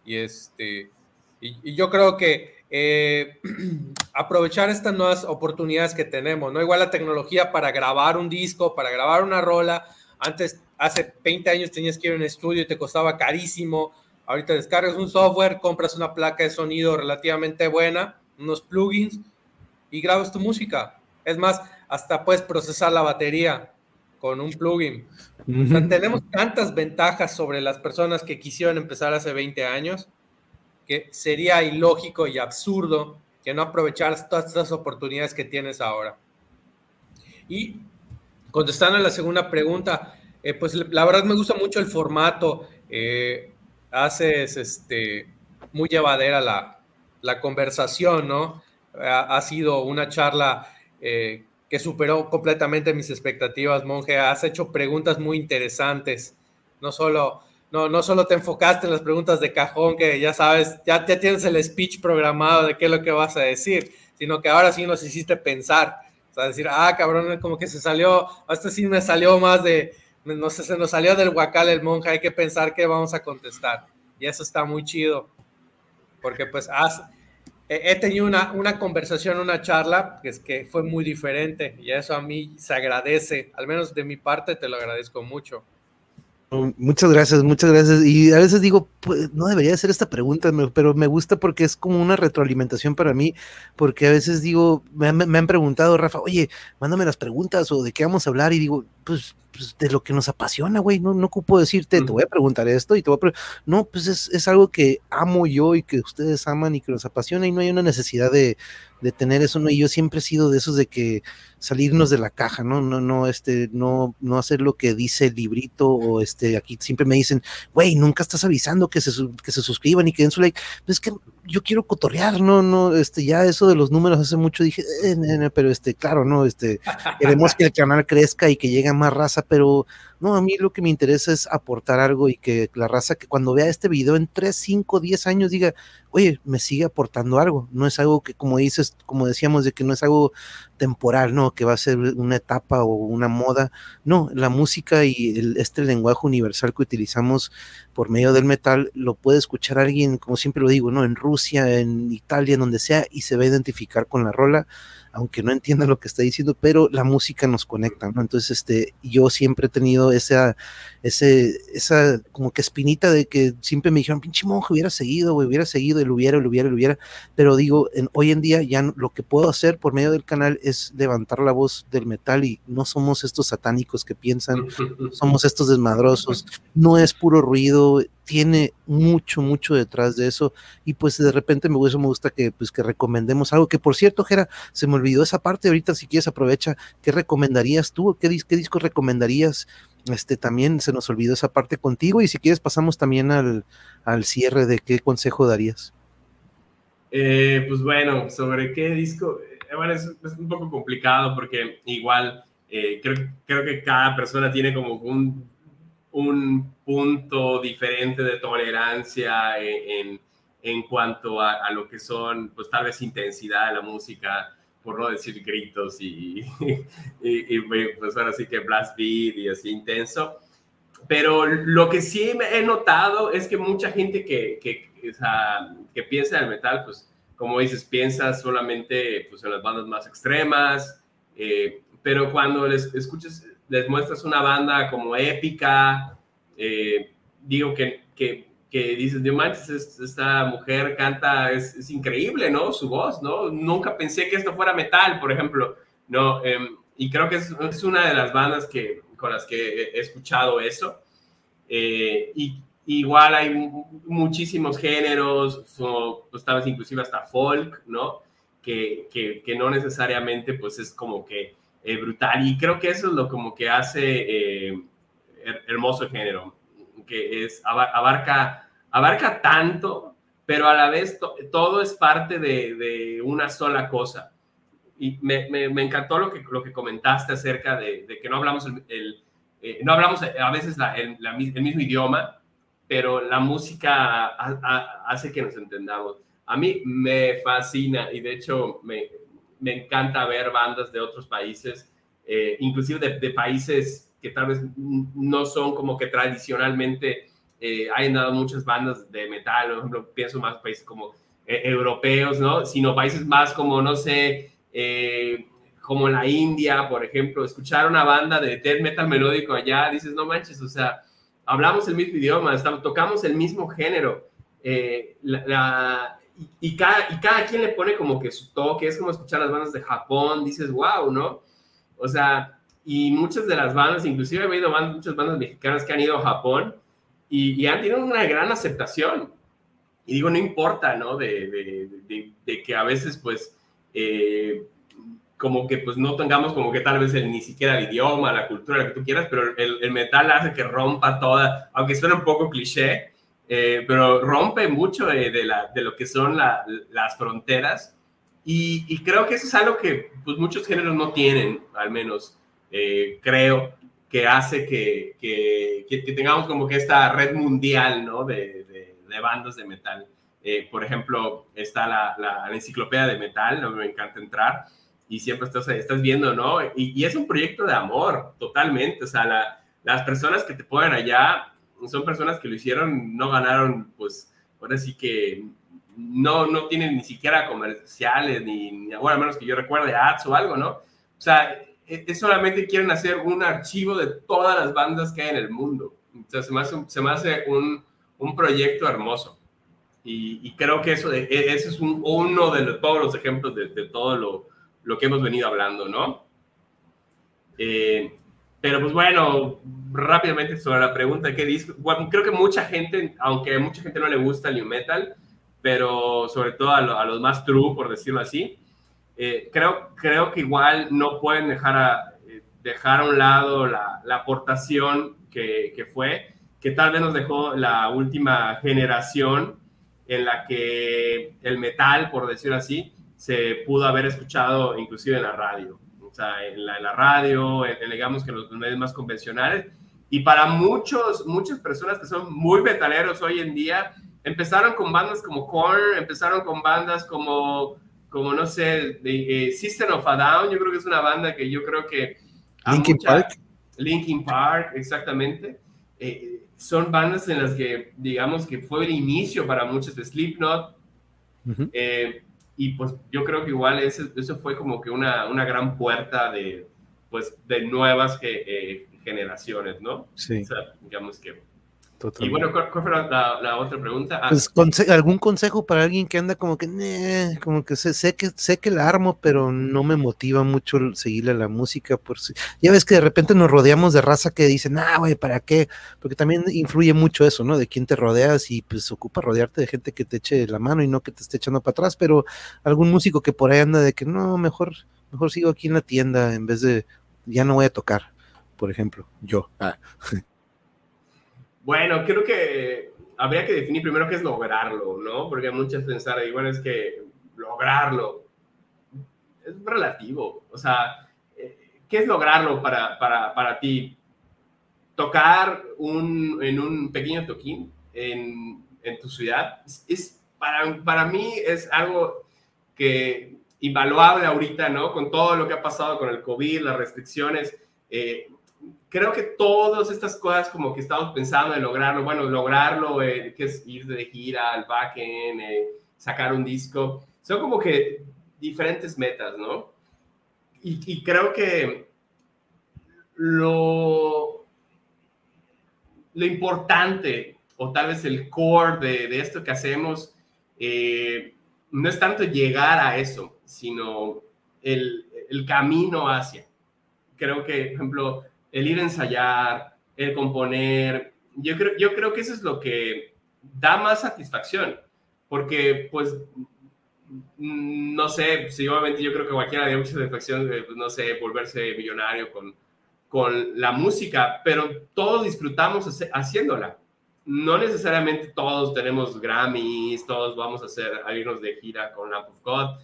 y, este, y, yo creo que eh, aprovechar estas nuevas oportunidades que tenemos, ¿no? Igual la tecnología para grabar un disco, para grabar una rola, antes, hace 20 años tenías que ir a un estudio y te costaba carísimo, ahorita descargas un software, compras una placa de sonido relativamente buena, unos plugins y grabas tu música. Es más, hasta puedes procesar la batería con un plugin. tenemos tantas ventajas sobre las personas que quisieron empezar hace 20 años que sería ilógico y absurdo que no aprovecharas todas estas oportunidades que tienes ahora. Y contestando a la segunda pregunta, eh, pues la verdad me gusta mucho el formato. Eh, haces este, muy llevadera la, la conversación, ¿no? Ha, sido una charla eh, que superó completamente mis expectativas, Monje. Has hecho preguntas muy interesantes. No solo, no, no solo te enfocaste en las preguntas de cajón, que ya sabes, ya, ya tienes el speech programado de qué es lo que vas a decir, sino que ahora sí nos hiciste pensar. O sea, decir, ah, cabrón, como que se salió, este sí me salió más de, no sé, se nos salió del huacal el monje, hay que pensar qué vamos a contestar. Y eso está muy chido, porque pues has, he tenido una, una conversación, una charla, que es que fue muy diferente y eso a mí se agradece, al menos de mi parte te lo agradezco mucho. Muchas gracias, muchas gracias. Y a veces digo, pues, no debería hacer esta pregunta, pero me gusta porque es como una retroalimentación para mí, porque a veces digo, me han, preguntado, Rafa, oye, mándame las preguntas o de qué vamos a hablar, y digo, pues, pues de lo que nos apasiona, güey, no, no ocupo decirte, te voy a preguntar esto y te voy a No, pues es, es algo que amo yo y que ustedes aman y que nos apasiona y no hay una necesidad de, de tener eso, ¿no? Y yo siempre he sido de esos de que salirnos de la caja, ¿no? No, no, este, no, no hacer lo que dice el librito o este, aquí siempre me dicen, güey, nunca estás avisando que se, que se suscriban y que den su like. Pues es que yo quiero cotorrear, no, no, este, ya eso de los números hace mucho dije, eh, pero este, claro, no, este, queremos que el canal crezca y que llegue más raza, pero no, a mí lo que me interesa es aportar algo y que la raza que cuando vea este video en 3, 5, 10 años diga, oye, me sigue aportando algo. No es algo que, como dices, como decíamos, de que no es algo temporal, ¿no? Que va a ser una etapa o una moda. No, la música y este lenguaje universal que utilizamos por medio del metal lo puede escuchar alguien, como siempre lo digo, ¿no? En Rusia, en Italia, en donde sea, y se va a identificar con la rola aunque no entienda lo que está diciendo, pero la música nos conecta, ¿no? Entonces, este, yo siempre he tenido esa, ese, esa como que espinita de que siempre me dijeron, pinche monje, hubiera seguido, hubiera seguido, el hubiera, el hubiera, el hubiera, pero digo, en, hoy en día ya lo que puedo hacer por medio del canal es levantar la voz del metal y no somos estos satánicos que piensan, somos estos desmadrosos, no es puro ruido, tiene mucho, mucho detrás de eso. Y pues de repente me, me gusta que, pues, que recomendemos algo. Que por cierto, Jera, se me olvidó esa parte. Ahorita, si quieres, aprovecha. ¿Qué recomendarías tú? ¿Qué, qué disco recomendarías? Este también se nos olvidó esa parte contigo. Y si quieres, pasamos también al, al cierre de qué consejo darías. Eh, pues bueno, sobre qué disco. Eh, es, un poco complicado porque igual eh, creo, creo que cada persona tiene como un un punto diferente de tolerancia en, en cuanto a, lo que son, pues tal vez intensidad de la música, por no decir gritos y, y, pues ahora sí que blast beat y así intenso. Pero lo que sí he notado es que mucha gente que, que, que piensa en el metal, pues como dices, piensa solamente pues, en las bandas más extremas, eh, pero cuando les escuchas les muestras una banda como épica, eh, digo que, que, que, dices, Dios manches, esta mujer canta, es, increíble, ¿no? Su voz, ¿no? Nunca pensé que esto fuera metal, por ejemplo, ¿no? Em, y creo que es, una de las bandas que, con las que he escuchado eso. Eh, y igual hay muchísimos géneros, pues tal vez inclusive hasta folk, ¿no? Que, que, que, no necesariamente pues es como que eh, brutal. Y creo que eso es lo como que hace eh, hermoso género, que es abarca, abarca tanto, pero a la vez todo es parte de, una sola cosa. Y me, me, encantó lo que, lo que comentaste acerca de, que no hablamos, el, eh, no hablamos a veces el, mismo idioma, pero la música hace que nos entendamos. A mí me fascina y de hecho me, me encanta ver bandas de otros países, eh, inclusive de, países que tal vez no son como que tradicionalmente eh, hayan dado muchas bandas de metal, por ejemplo, pienso más países como eh, europeos, ¿no? Sino países más como, no sé, eh, como la India, por ejemplo, escuchar una banda de metal melódico allá, dices, no manches, o sea, hablamos el mismo idioma, estamos, tocamos el mismo género, la, y, cada, y cada quien le pone como que su toque, es como escuchar las bandas de Japón, dices, wow, ¿no? O sea, y muchas de las bandas, inclusive he oído bandas, muchas bandas mexicanas que han ido a Japón y, y han tenido una gran aceptación. Y digo, no importa, ¿no? De, de, de, de que a veces, pues, eh, como que pues no tengamos como que tal vez el, ni siquiera el idioma, la cultura, lo que tú quieras, pero el, el metal hace que rompa toda, aunque suene un poco cliché, eh, pero rompe mucho de, de, la, de lo que son la, las fronteras y, y, creo que eso es algo que pues muchos géneros no tienen, al menos eh, creo que hace que, que, que, tengamos como que esta red mundial, ¿no? De, de bandas de metal. Eh, por ejemplo, está la, la, enciclopedia de metal, ¿no? me encanta entrar y siempre estás, estás viendo, ¿no? Y, y, es un proyecto de amor, totalmente. O sea, la, las personas que te ponen allá son personas que lo hicieron, no ganaron, pues, ahora sí que no, no tienen ni siquiera comerciales, ni, ni bueno, a menos que yo recuerde ads o algo, ¿no? O sea, es, es solamente quieren hacer un archivo de todas las bandas que hay en el mundo. O sea, se me hace, se me hace un, un proyecto hermoso. Y, y, creo que eso, e, ese es un, uno de los, todos los ejemplos de, de todo lo, lo, que hemos venido hablando, ¿no? Eh, pero pues bueno, rápidamente sobre la pregunta, ¿qué disco? Creo que mucha gente, aunque mucha gente no le gusta el new metal, pero sobre todo a, lo, a los más true, por decirlo así, eh, creo, creo que igual no pueden dejar a, eh, dejar a un lado la, la aportación que, que, fue, que tal vez nos dejó la última generación en la que el metal, por decirlo así, se pudo haber escuchado inclusive en la radio, sea, en la, en la radio, en, digamos que los medios más convencionales. Y para muchos, muchas personas que son muy metaleros hoy en día, empezaron con bandas como Korn, empezaron con bandas como, como no sé, de, eh, System of a Down, yo creo que es una banda que yo creo que... Linkin mucha, Park. Linkin Park, exactamente. Eh, son bandas en las que, digamos, que fue el inicio para muchos de Slipknot. Uh -huh. eh, y pues yo creo que igual eso, eso fue como que una, una, gran puerta de, pues, de nuevas eh, generaciones, ¿no? Sí. O sea, digamos que Totalmente. Y bueno, ¿cuál, fue la, la, otra pregunta? Ah. Pues, conse ¿Algún consejo para alguien que anda como que, nee, como que sé, sé, que sé que la armo, pero no me motiva mucho seguirle la música? Por si... Ya ves que de repente nos rodeamos de raza que dicen, ah, güey, ¿para qué? Porque también influye mucho eso, ¿no? De quién te rodeas y pues ocupa rodearte de gente que te eche la mano y no que te esté echando para atrás, pero algún músico que por ahí anda de que no, mejor, mejor sigo aquí en la tienda en vez de, ya no voy a tocar, por ejemplo, yo. Ah. Bueno, creo que habría que definir primero qué es lograrlo, ¿no? Porque muchas pensar, bueno, es que lograrlo es relativo. O sea, ¿qué es lograrlo para, para, para ti? Tocar un, en un pequeño toquín en, en tu ciudad es, para, para mí es algo que invaluable ahorita, ¿no? Con todo lo que ha pasado con el COVID, las restricciones. Eh, creo que todas estas cosas como que estamos pensando en lograrlo, bueno, lograrlo, eh, que es ir de gira al backend, eh, sacar un disco, son como que diferentes metas, ¿no? Y, y creo que lo, lo, importante, o tal vez el core de, de esto que hacemos, eh, no es tanto llegar a eso, sino el, el camino hacia. Creo que, por ejemplo, el ir a ensayar, el componer, yo creo, yo creo que eso es lo que da más satisfacción, porque pues, no sé, si obviamente yo creo que cualquiera da mucha satisfacción, de, pues, no sé, volverse millonario con, con la música, pero todos disfrutamos haciéndola. No necesariamente todos tenemos Grammys, todos vamos a hacer a irnos de gira con Lamp of God,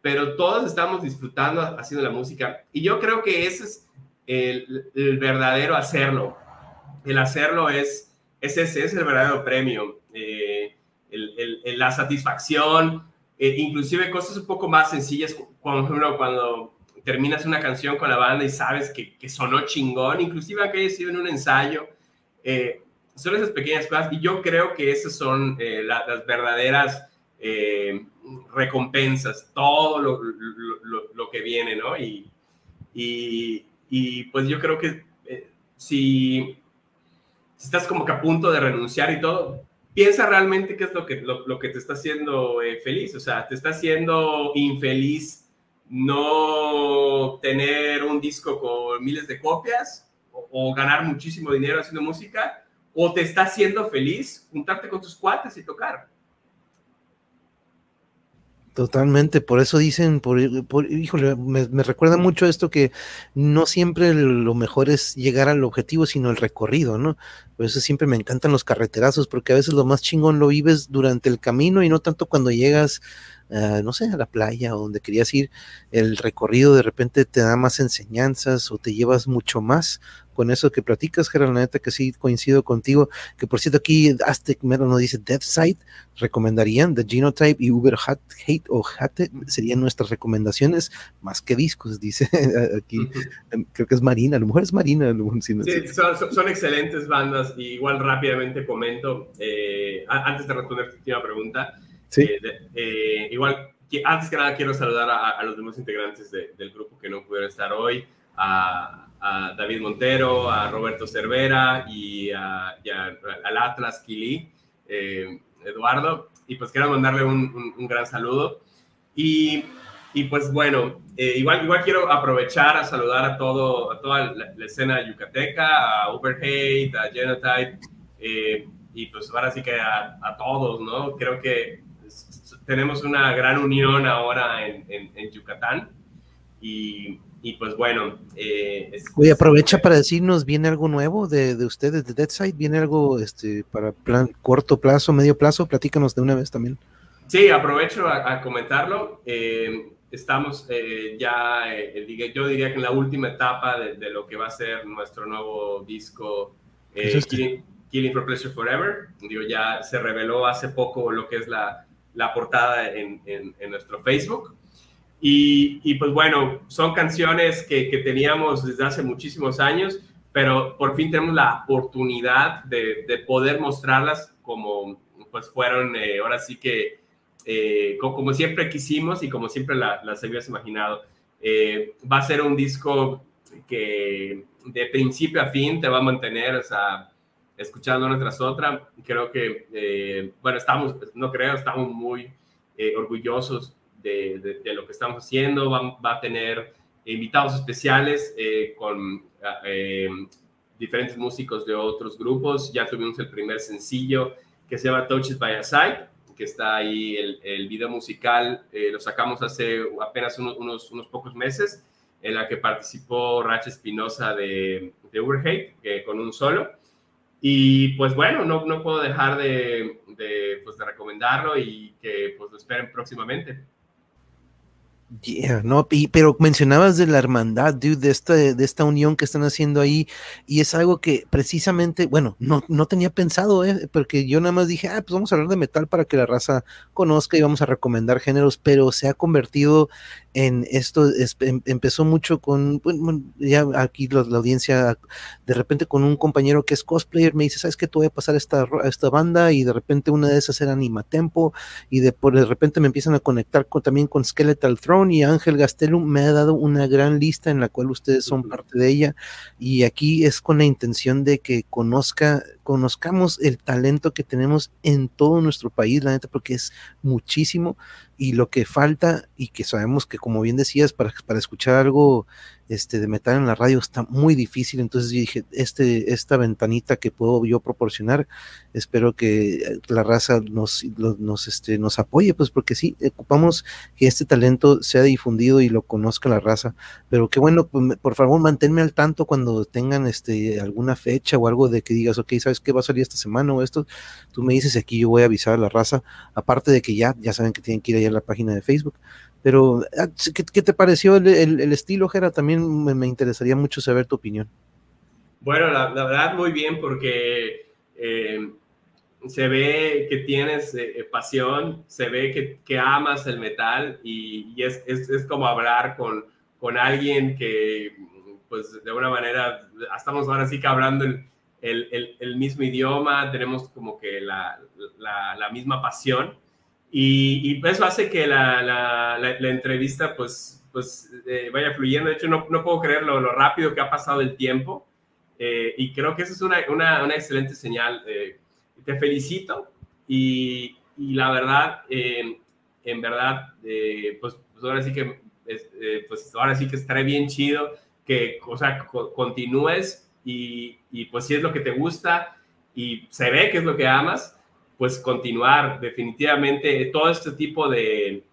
pero todos estamos disfrutando haciendo la música. Y yo creo que ese es el, el, verdadero hacerlo. El hacerlo es ese, ese es el verdadero premio. Eh, la satisfacción, eh, inclusive cosas un poco más sencillas, por ejemplo, cuando terminas una canción con la banda y sabes que, que sonó chingón, inclusive que haya sido en un ensayo. Eh, son esas pequeñas cosas y yo creo que esas son las verdaderas recompensas, todo lo, lo, lo, que viene, ¿no? Y, y, y pues yo creo que si si estás como que a punto de renunciar y todo, piensa realmente qué es lo que, lo, que te está haciendo eh, feliz. O sea, te está haciendo infeliz no tener un disco con miles de copias o, ganar muchísimo dinero haciendo música, o te está haciendo feliz juntarte con tus cuates y tocar. Totalmente, por eso dicen, por, híjole, me, recuerda mucho esto que no siempre lo mejor es llegar al objetivo, sino el recorrido, ¿no? Por eso siempre me encantan los carreterazos, porque a veces lo más chingón lo vives durante el camino y no tanto cuando llegas, no sé, a la playa o donde querías ir, el recorrido de repente te da más enseñanzas o te llevas mucho más con eso que platicas, Gerald, la neta que sí coincido contigo, que por cierto aquí Aztec Mero nos dice Death Site, recomendarían The Genotype y Uber Hate o Hate serían nuestras recomendaciones, más que discos, dice aquí, em, creo que es Marina, a lo mejor es Marina. sí, son, excelentes bandas, y igual rápidamente comento, eh, antes de responder tu última pregunta, sí. Eh, eh, igual, antes que nada quiero saludar a, los demás integrantes del grupo que no pudieron estar hoy, a, a David Montero, a Roberto Cervera y, a, al Atlas Kili, eh, Eduardo. Y pues quiero mandarle un, un, gran saludo. Y, y pues bueno, eh, igual, igual quiero aprovechar a saludar a, todo, a toda la, escena yucateca, a Uberhate, a Genotype, eh, y pues ahora sí que a, a, todos, ¿no? Creo que tenemos una gran unión ahora en, en, en Yucatán. Y, y pues bueno. Eh, Oye, aprovecha para decirnos, ¿viene algo nuevo de, de ustedes, de Deadside? ¿Viene algo este, para plan corto plazo, medio plazo? Platícanos de una vez también. Sí, aprovecho a, comentarlo. Eh, estamos eh, ya, eh, yo diría que en la última etapa de, lo que va a ser nuestro nuevo disco, Killing, for Pleasure Forever. Digo, ya se reveló hace poco lo que es la, la portada en, en, nuestro Facebook. Y, pues bueno, son canciones que, teníamos desde hace muchísimos años, pero por fin tenemos la oportunidad de, poder mostrarlas como pues fueron, eh, ahora sí que eh, como, siempre quisimos y como siempre las habías imaginado. Eh, va a ser un disco que de principio a fin te va a mantener, o sea, escuchando una tras otra. Creo que, bueno, estamos, no creo, estamos muy orgullosos de, lo que estamos haciendo. Va, a tener invitados especiales eh, con eh, diferentes músicos de otros grupos. Ya tuvimos el primer sencillo que se llama Touches by a Side, que está ahí el, el video musical. Eh, lo sacamos hace apenas unos, unos, pocos meses, en la que participó Rach Espinosa de, de Uberhate, con un solo. Y pues bueno, no, no puedo dejar de, de, pues, de recomendarlo y que pues lo esperen próximamente. Yeah, no, pero mencionabas de la hermandad, dude, de esta, de esta unión que están haciendo ahí, y es algo que precisamente, bueno, no, no tenía pensado, ¿eh? porque yo nada más dije, ah, pues vamos a hablar de metal para que la raza conozca y vamos a recomendar géneros, pero se ha convertido en esto, em, empezó mucho con, ya aquí la, audiencia, de repente con un compañero que es cosplayer, me dice, ¿sabes qué? Te voy a pasar esta, esta banda, y de repente una de esas era Animatempo, y de, por, de repente me empiezan a conectar con, también con Skeletal Throne, y Ángel Gastelum me ha dado una gran lista en la cual ustedes son parte de ella y aquí es con la intención de que conozca, conozcamos el talento que tenemos en todo nuestro país, la neta, porque es muchísimo y lo que falta y que sabemos que como bien decías, para, para escuchar algo este, de metal en la radio está muy difícil, entonces dije, este, esta ventanita que puedo yo proporcionar, espero que la raza nos, nos, este, nos apoye, pues porque sí, ocupamos que este talento sea difundido y lo conozca la raza, pero qué bueno, pues, por favor, manténme al tanto cuando tengan este, alguna fecha o algo de que digas, ok, ¿sabes qué va a salir esta semana o esto? Tú me dices aquí, yo voy a avisar a la raza, aparte de que ya, ya saben que tienen que ir allá la página de Facebook, pero, ah, ¿qué, te pareció el, estilo, Jera? También me, interesaría mucho saber tu opinión. Bueno, la, verdad, muy bien, porque eh, se ve que tienes eh, pasión, se ve que, amas el metal y, es, es, como hablar con, con alguien que, pues de una manera, estamos ahora sí que hablando el, el, el mismo idioma, tenemos como que la, la misma pasión y, y, eso hace que la, la entrevista pues, pues eh, vaya fluyendo. De hecho, no, no puedo creer lo, lo, rápido que ha pasado el tiempo eh, y creo que eso es una, una, una excelente señal. Eh, te felicito y, y la verdad, en verdad, pues, pues, ahora sí que, pues ahora sí que estaré bien chido que, o sea, continúes y, y pues si es lo que te gusta y se ve que es lo que amas, pues continuar definitivamente todo este tipo de,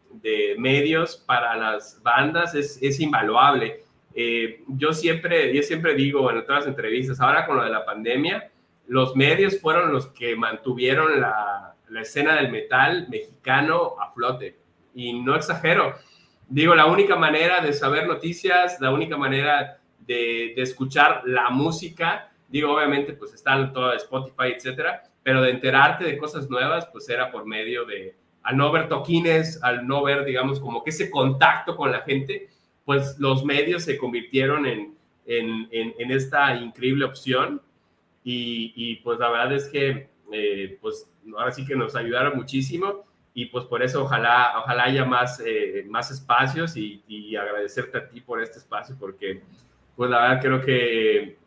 medios para las bandas es, es invaluable. Eh, yo, siempre, yo siempre digo en todas las entrevistas, ahora con lo de la pandemia, los medios fueron los que mantuvieron la, la escena del metal mexicano a flote. Y no exagero. Digo, la única manera de saber noticias, la única manera de, de escuchar la música, digo, obviamente, pues están todo Spotify, etcétera, pero de enterarte de cosas nuevas, pues era por medio de, al no ver toquines, al no ver, digamos, como que ese contacto con la gente, pues los medios se convirtieron en, en, en, esta increíble opción. Y, y, pues la verdad es que, eh, pues ahora sí que nos ayudaron muchísimo. Y pues por eso ojalá, ojalá haya más, eh, más espacios y, y, agradecerte a ti por este espacio porque pues la verdad creo que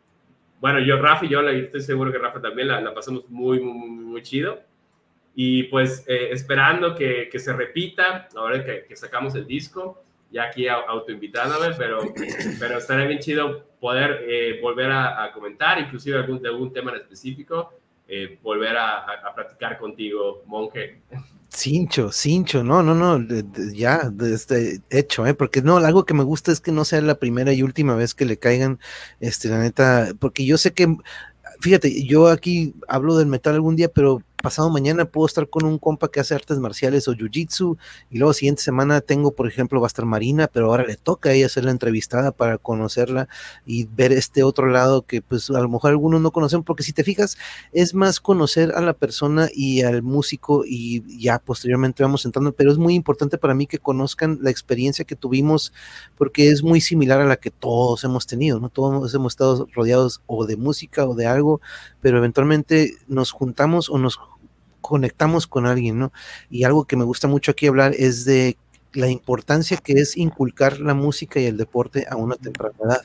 bueno, yo, Rafa y yo, estoy seguro que Rafa también la, pasamos muy, muy, muy, chido. Y pues eh, esperando que, que, se repita, ahora que, que, sacamos el disco, ya aquí autoinvitándome, pero, pero estaría bien chido poder eh, volver a, a, comentar, inclusive algún, de algún tema en específico, eh, volver a, a, platicar contigo, monje. Cincho, cincho, no, no, no, ya, este, hecho, ¿eh? porque no, algo que me gusta es que no sea la primera y última vez que le caigan, este, la neta, porque yo sé que, fíjate, yo aquí hablo del metal algún día, pero pasado mañana puedo estar con un compa que hace artes marciales o jiu-jitsu y luego siguiente semana tengo, por ejemplo, va a estar Marina, pero ahora le toca a ella hacer la entrevistada para conocerla y ver este otro lado que pues a lo mejor algunos no conocen, porque si te fijas es más conocer a la persona y al músico y ya posteriormente vamos entrando, pero es muy importante para mí que conozcan la experiencia que tuvimos porque es muy similar a la que todos hemos tenido, ¿no? Todos hemos estado rodeados o de música o de algo, pero eventualmente nos juntamos o nos conectamos con alguien, ¿no? Y algo que me gusta mucho aquí hablar es de la importancia que es inculcar la música y el deporte a una temprana edad.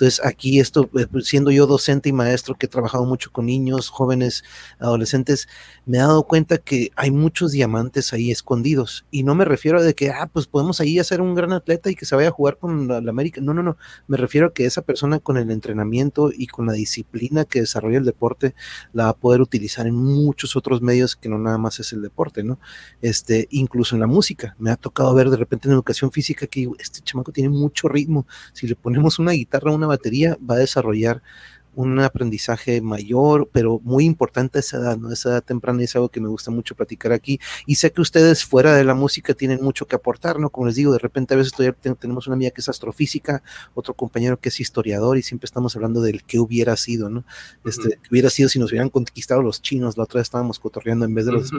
Entonces, aquí esto, eh, pues, siendo yo docente y maestro que he trabajado mucho con niños, jóvenes, adolescentes, me he dado cuenta que hay muchos diamantes ahí escondidos. Y no me refiero a de que, ah, pues podemos ahí hacer un gran atleta y que se vaya a jugar con la, América. No, no, no. Me refiero a que esa persona con el entrenamiento y con la disciplina que desarrolla el deporte la va a poder utilizar en muchos otros medios que no nada más es el deporte, ¿no? Este, incluso en la música. Me ha tocado ver de repente en educación física que este chamaco tiene mucho ritmo. Si le ponemos una guitarra, una batería va a desarrollar un aprendizaje mayor, pero muy importante esa edad, ¿no? Esa edad temprana es algo que me gusta mucho platicar aquí. Y sé que ustedes fuera de la música tienen mucho que aportar, ¿no? Como les digo, de repente a veces tenemos una amiga que es astrofísica, otro compañero que es historiador y siempre estamos hablando del qué hubiera sido, ¿no? Este, qué hubiera sido si nos hubieran conquistado los chinos, la otra vez estábamos cotorreando en vez de los...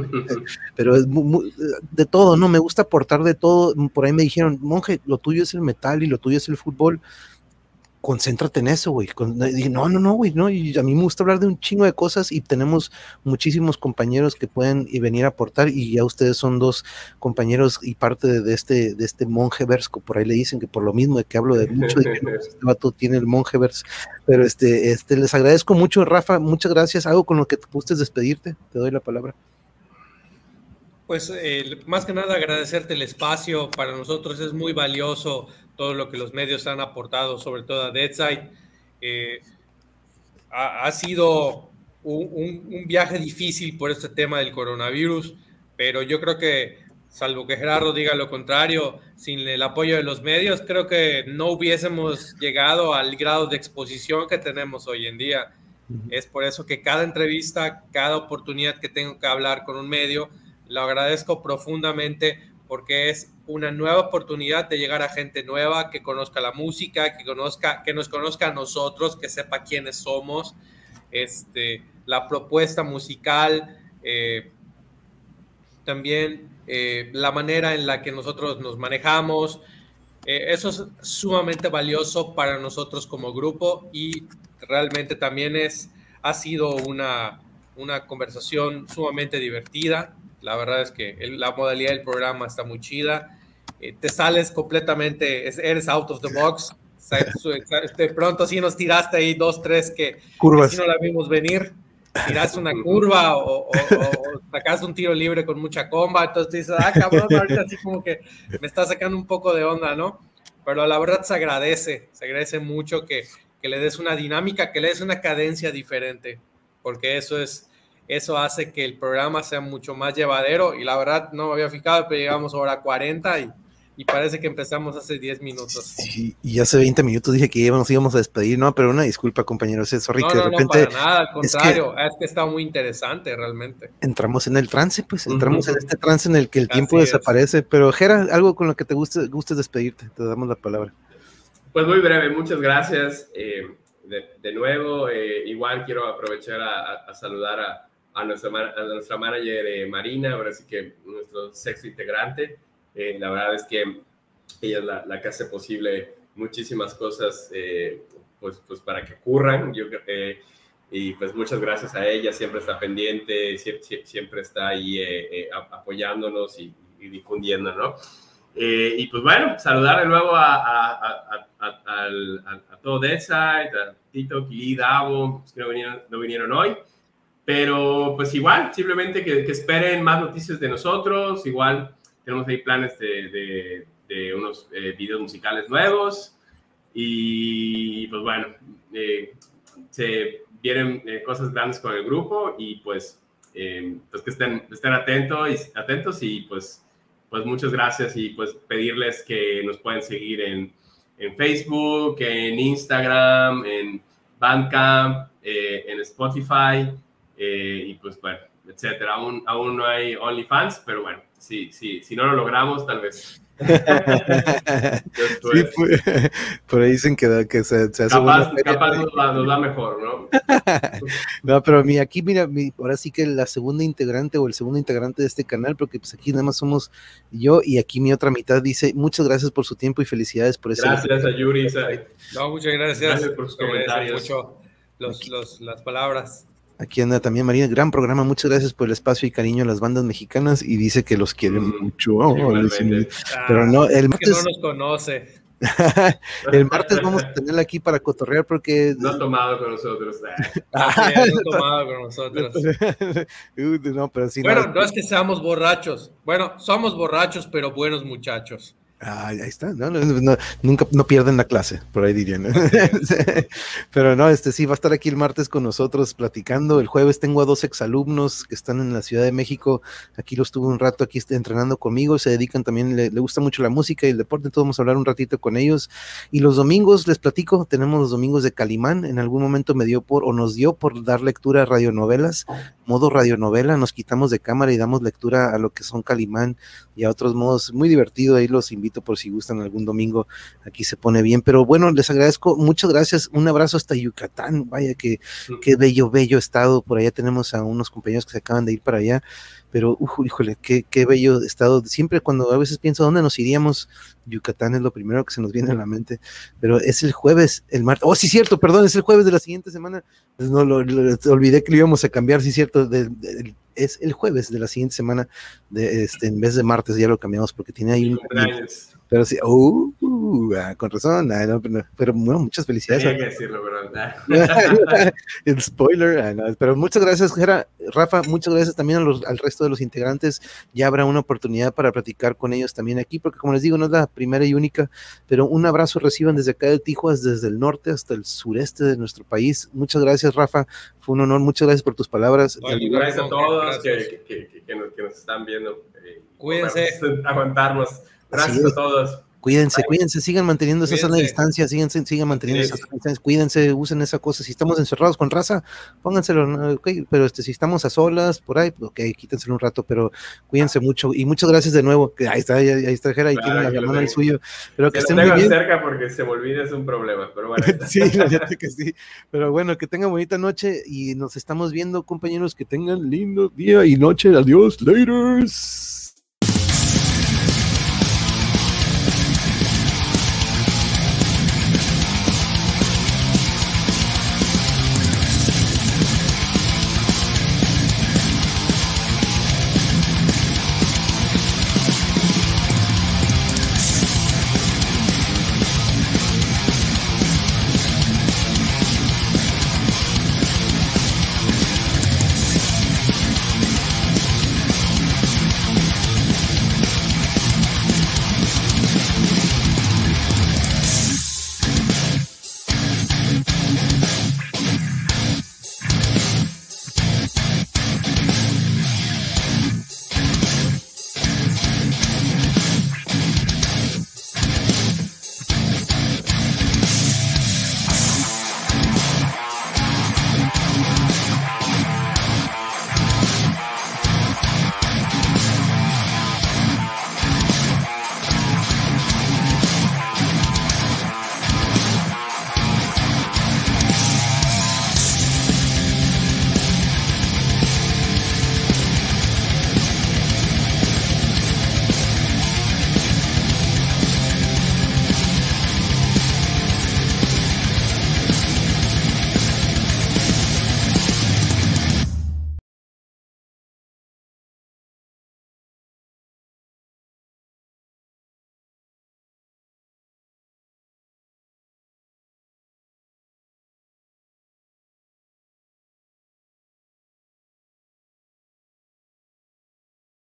pero es muy, de todo, ¿no? Me gusta aportar de todo. Por ahí me dijeron, monje, lo tuyo es el metal y lo tuyo es el fútbol concéntrate en eso, güey. no, no, no, güey, no. Y a mí me gusta hablar de un chingo de cosas y tenemos muchísimos compañeros que pueden y venir a aportar y ya ustedes son dos compañeros y parte de, este de este monje versco. Por ahí le dicen que por lo mismo de que hablo de mucho de que este vato tiene el monje vers. Pero este, este, les agradezco mucho, Rafa. Muchas gracias. Algo con lo que te gustes despedirte. Te doy la palabra. Pues eh, más que nada agradecerte el espacio. Para nosotros es muy valioso todo lo que los medios han aportado, sobre todo a Deadside. Eh, ha, ha, sido un, un, un, viaje difícil por este tema del coronavirus, pero yo creo que, salvo que Gerardo diga lo contrario, sin el apoyo de los medios, creo que no hubiésemos llegado al grado de exposición que tenemos hoy en día. Es por eso que cada entrevista, cada oportunidad que tengo que hablar con un medio, lo agradezco profundamente porque es una nueva oportunidad de llegar a gente nueva que conozca la música, que conozca, que nos conozca a nosotros, que sepa quiénes somos. Este, la propuesta musical, eh, también eh, la manera en la que nosotros nos manejamos. eso es sumamente valioso para nosotros como grupo y realmente también es, ha sido una, una conversación sumamente divertida. La verdad es que la modalidad del programa está muy chida. te sales completamente, eres out of the box de pronto sí nos tiraste ahí dos, tres que, Curvas. no la vimos venir. Tiraste una curva o, sacaste un tiro libre con mucha comba, entonces dices, ah, cabrón, ahorita así como que me está sacando un poco de onda, ¿no? Pero la verdad se agradece, se agradece mucho que, que le des una dinámica, que le des una cadencia diferente, porque eso es, eso hace que el programa sea mucho más llevadero y la verdad no me había fijado, pero llegamos a hora 40 y y parece que empezamos hace 10 minutos. y hace 20 minutos dije que nos íbamos a despedir, ¿no? Pero una disculpa, compañeros, sorry no, que de no, repente... No, para nada, al contrario, es que, está muy interesante realmente. Entramos en el trance, pues, entramos en este trance en el que el tiempo desaparece, pero Jera, algo con lo que te guste, guste despedirte, te damos la palabra. Pues muy breve, muchas gracias. Eh, de, nuevo, eh, igual quiero aprovechar a, saludar a, a, nuestra, a nuestra manager eh, Marina, ahora sí que nuestro sexo integrante. Eh, la verdad es que ella es la, que hace posible muchísimas cosas eh, pues, pues para que ocurran. Yo, eh, y pues muchas gracias a ella, siempre está pendiente, siempre, siempre está ahí apoyándonos y, difundiendo, ¿no? y pues bueno, saludar de nuevo a, a, a, a todo Deadside, a Tito, Kili, Davo, que no vinieron, no vinieron hoy. Pero pues igual, simplemente que, que esperen más noticias de nosotros, igual tenemos ahí planes de, de, unos eh, videos musicales nuevos. Y pues bueno, eh, se vienen eh, cosas grandes con el grupo y pues, pues que estén, estén atentos, y, atentos. Y pues, pues muchas gracias. Y pues pedirles que nos pueden seguir en, en Facebook, en Instagram, en Bandcamp, en Spotify y pues bueno, etcétera. Aún, aún no hay OnlyFans, pero bueno, sí, sí, si no lo logramos, tal vez. sí, por ahí dicen que, que se, hace capaz, capaz nos, va, mejor, ¿no? no, pero mi, aquí, mira, mi, ahora sí que la segunda integrante o el segundo integrante de este canal, porque pues aquí nada más somos yo y aquí mi otra mitad dice, muchas gracias por su tiempo y felicidades por ese. Gracias a Yuri. No, muchas gracias. Gracias por sus comentarios. Mucho los, los, las palabras. Aquí anda también Marina, gran programa, muchas gracias por el espacio y cariño a las bandas mexicanas y dice que los quiere mm, mucho. pero no, el martes... Que no nos conoce. el martes vamos a tenerla aquí para cotorrear porque... No ha tomado con nosotros. Ah, no ha tomado con nosotros. no, pero sí, bueno, no es que seamos borrachos. Bueno, somos borrachos, pero buenos muchachos. Ah, ahí está, no, nunca no pierden la clase, por ahí dirían. Pero no, este sí va a estar aquí el martes con nosotros platicando. El jueves tengo a dos exalumnos que están en la Ciudad de México. Aquí los tuve un rato aquí entrenando conmigo. Se dedican también, le, gusta mucho la música y el deporte. Entonces vamos a hablar un ratito con ellos. Y los domingos les platico, tenemos los domingos de Calimán. En algún momento me dio por o nos dio por dar lectura a radionovelas, modo radionovela. Nos quitamos de cámara y damos lectura a lo que son Calimán y a otros modos. Muy divertido. Ahí los invito por si gustan algún domingo, aquí se pone bien. Pero bueno, les agradezco, muchas gracias, un abrazo hasta Yucatán, vaya que qué bello, bello estado, por allá tenemos a unos compañeros que se acaban de ir para allá, pero híjole, qué, qué bello estado. Siempre cuando a veces pienso dónde nos iríamos, Yucatán es lo primero que se nos viene a la mente, pero es el jueves, el martes, oh sí, cierto, perdón, es el jueves de la siguiente semana, pues no lo, olvidé que lo íbamos a cambiar, sí, cierto, es el jueves de la siguiente semana, de, este, en vez de martes ya lo cambiamos porque tiene ahí un... Pero sí, uh, uh con razón, ah, pero, bueno, muchas felicidades. Tenía que decirlo, ¿verdad? El spoiler, ah, pero muchas gracias, Rafa, muchas gracias también al resto de los integrantes. Ya habrá una oportunidad para platicar con ellos también aquí, porque como les digo, no es la primera y única, pero un abrazo reciban desde acá de Tijuas, desde el norte hasta el sureste de nuestro país. Muchas gracias, Rafa, fue un honor, muchas gracias por tus palabras. gracias a todos Que, nos, están viendo. Eh, Cuídense. Aguantarnos. Gracias a todos. Cuídense, cuídense, sigan manteniendo esa sana distancia, sigan, sigan manteniendo esa distancia, cuídense, usen esa cosa. Si estamos encerrados con raza, pónganselo, pero este, si estamos a solas, por ahí, ok, quítenselo un rato, pero cuídense mucho. Y muchas gracias de nuevo, que ahí está, ahí, está Jera, ahí tiene la mano el suyo. Pero que, estén muy bien. cerca porque se me olvida es un problema, pero bueno. sí, la verdad que sí. Pero bueno, que tengan bonita noche y nos estamos viendo, compañeros, que tengan lindo día y noche. Adiós, laters.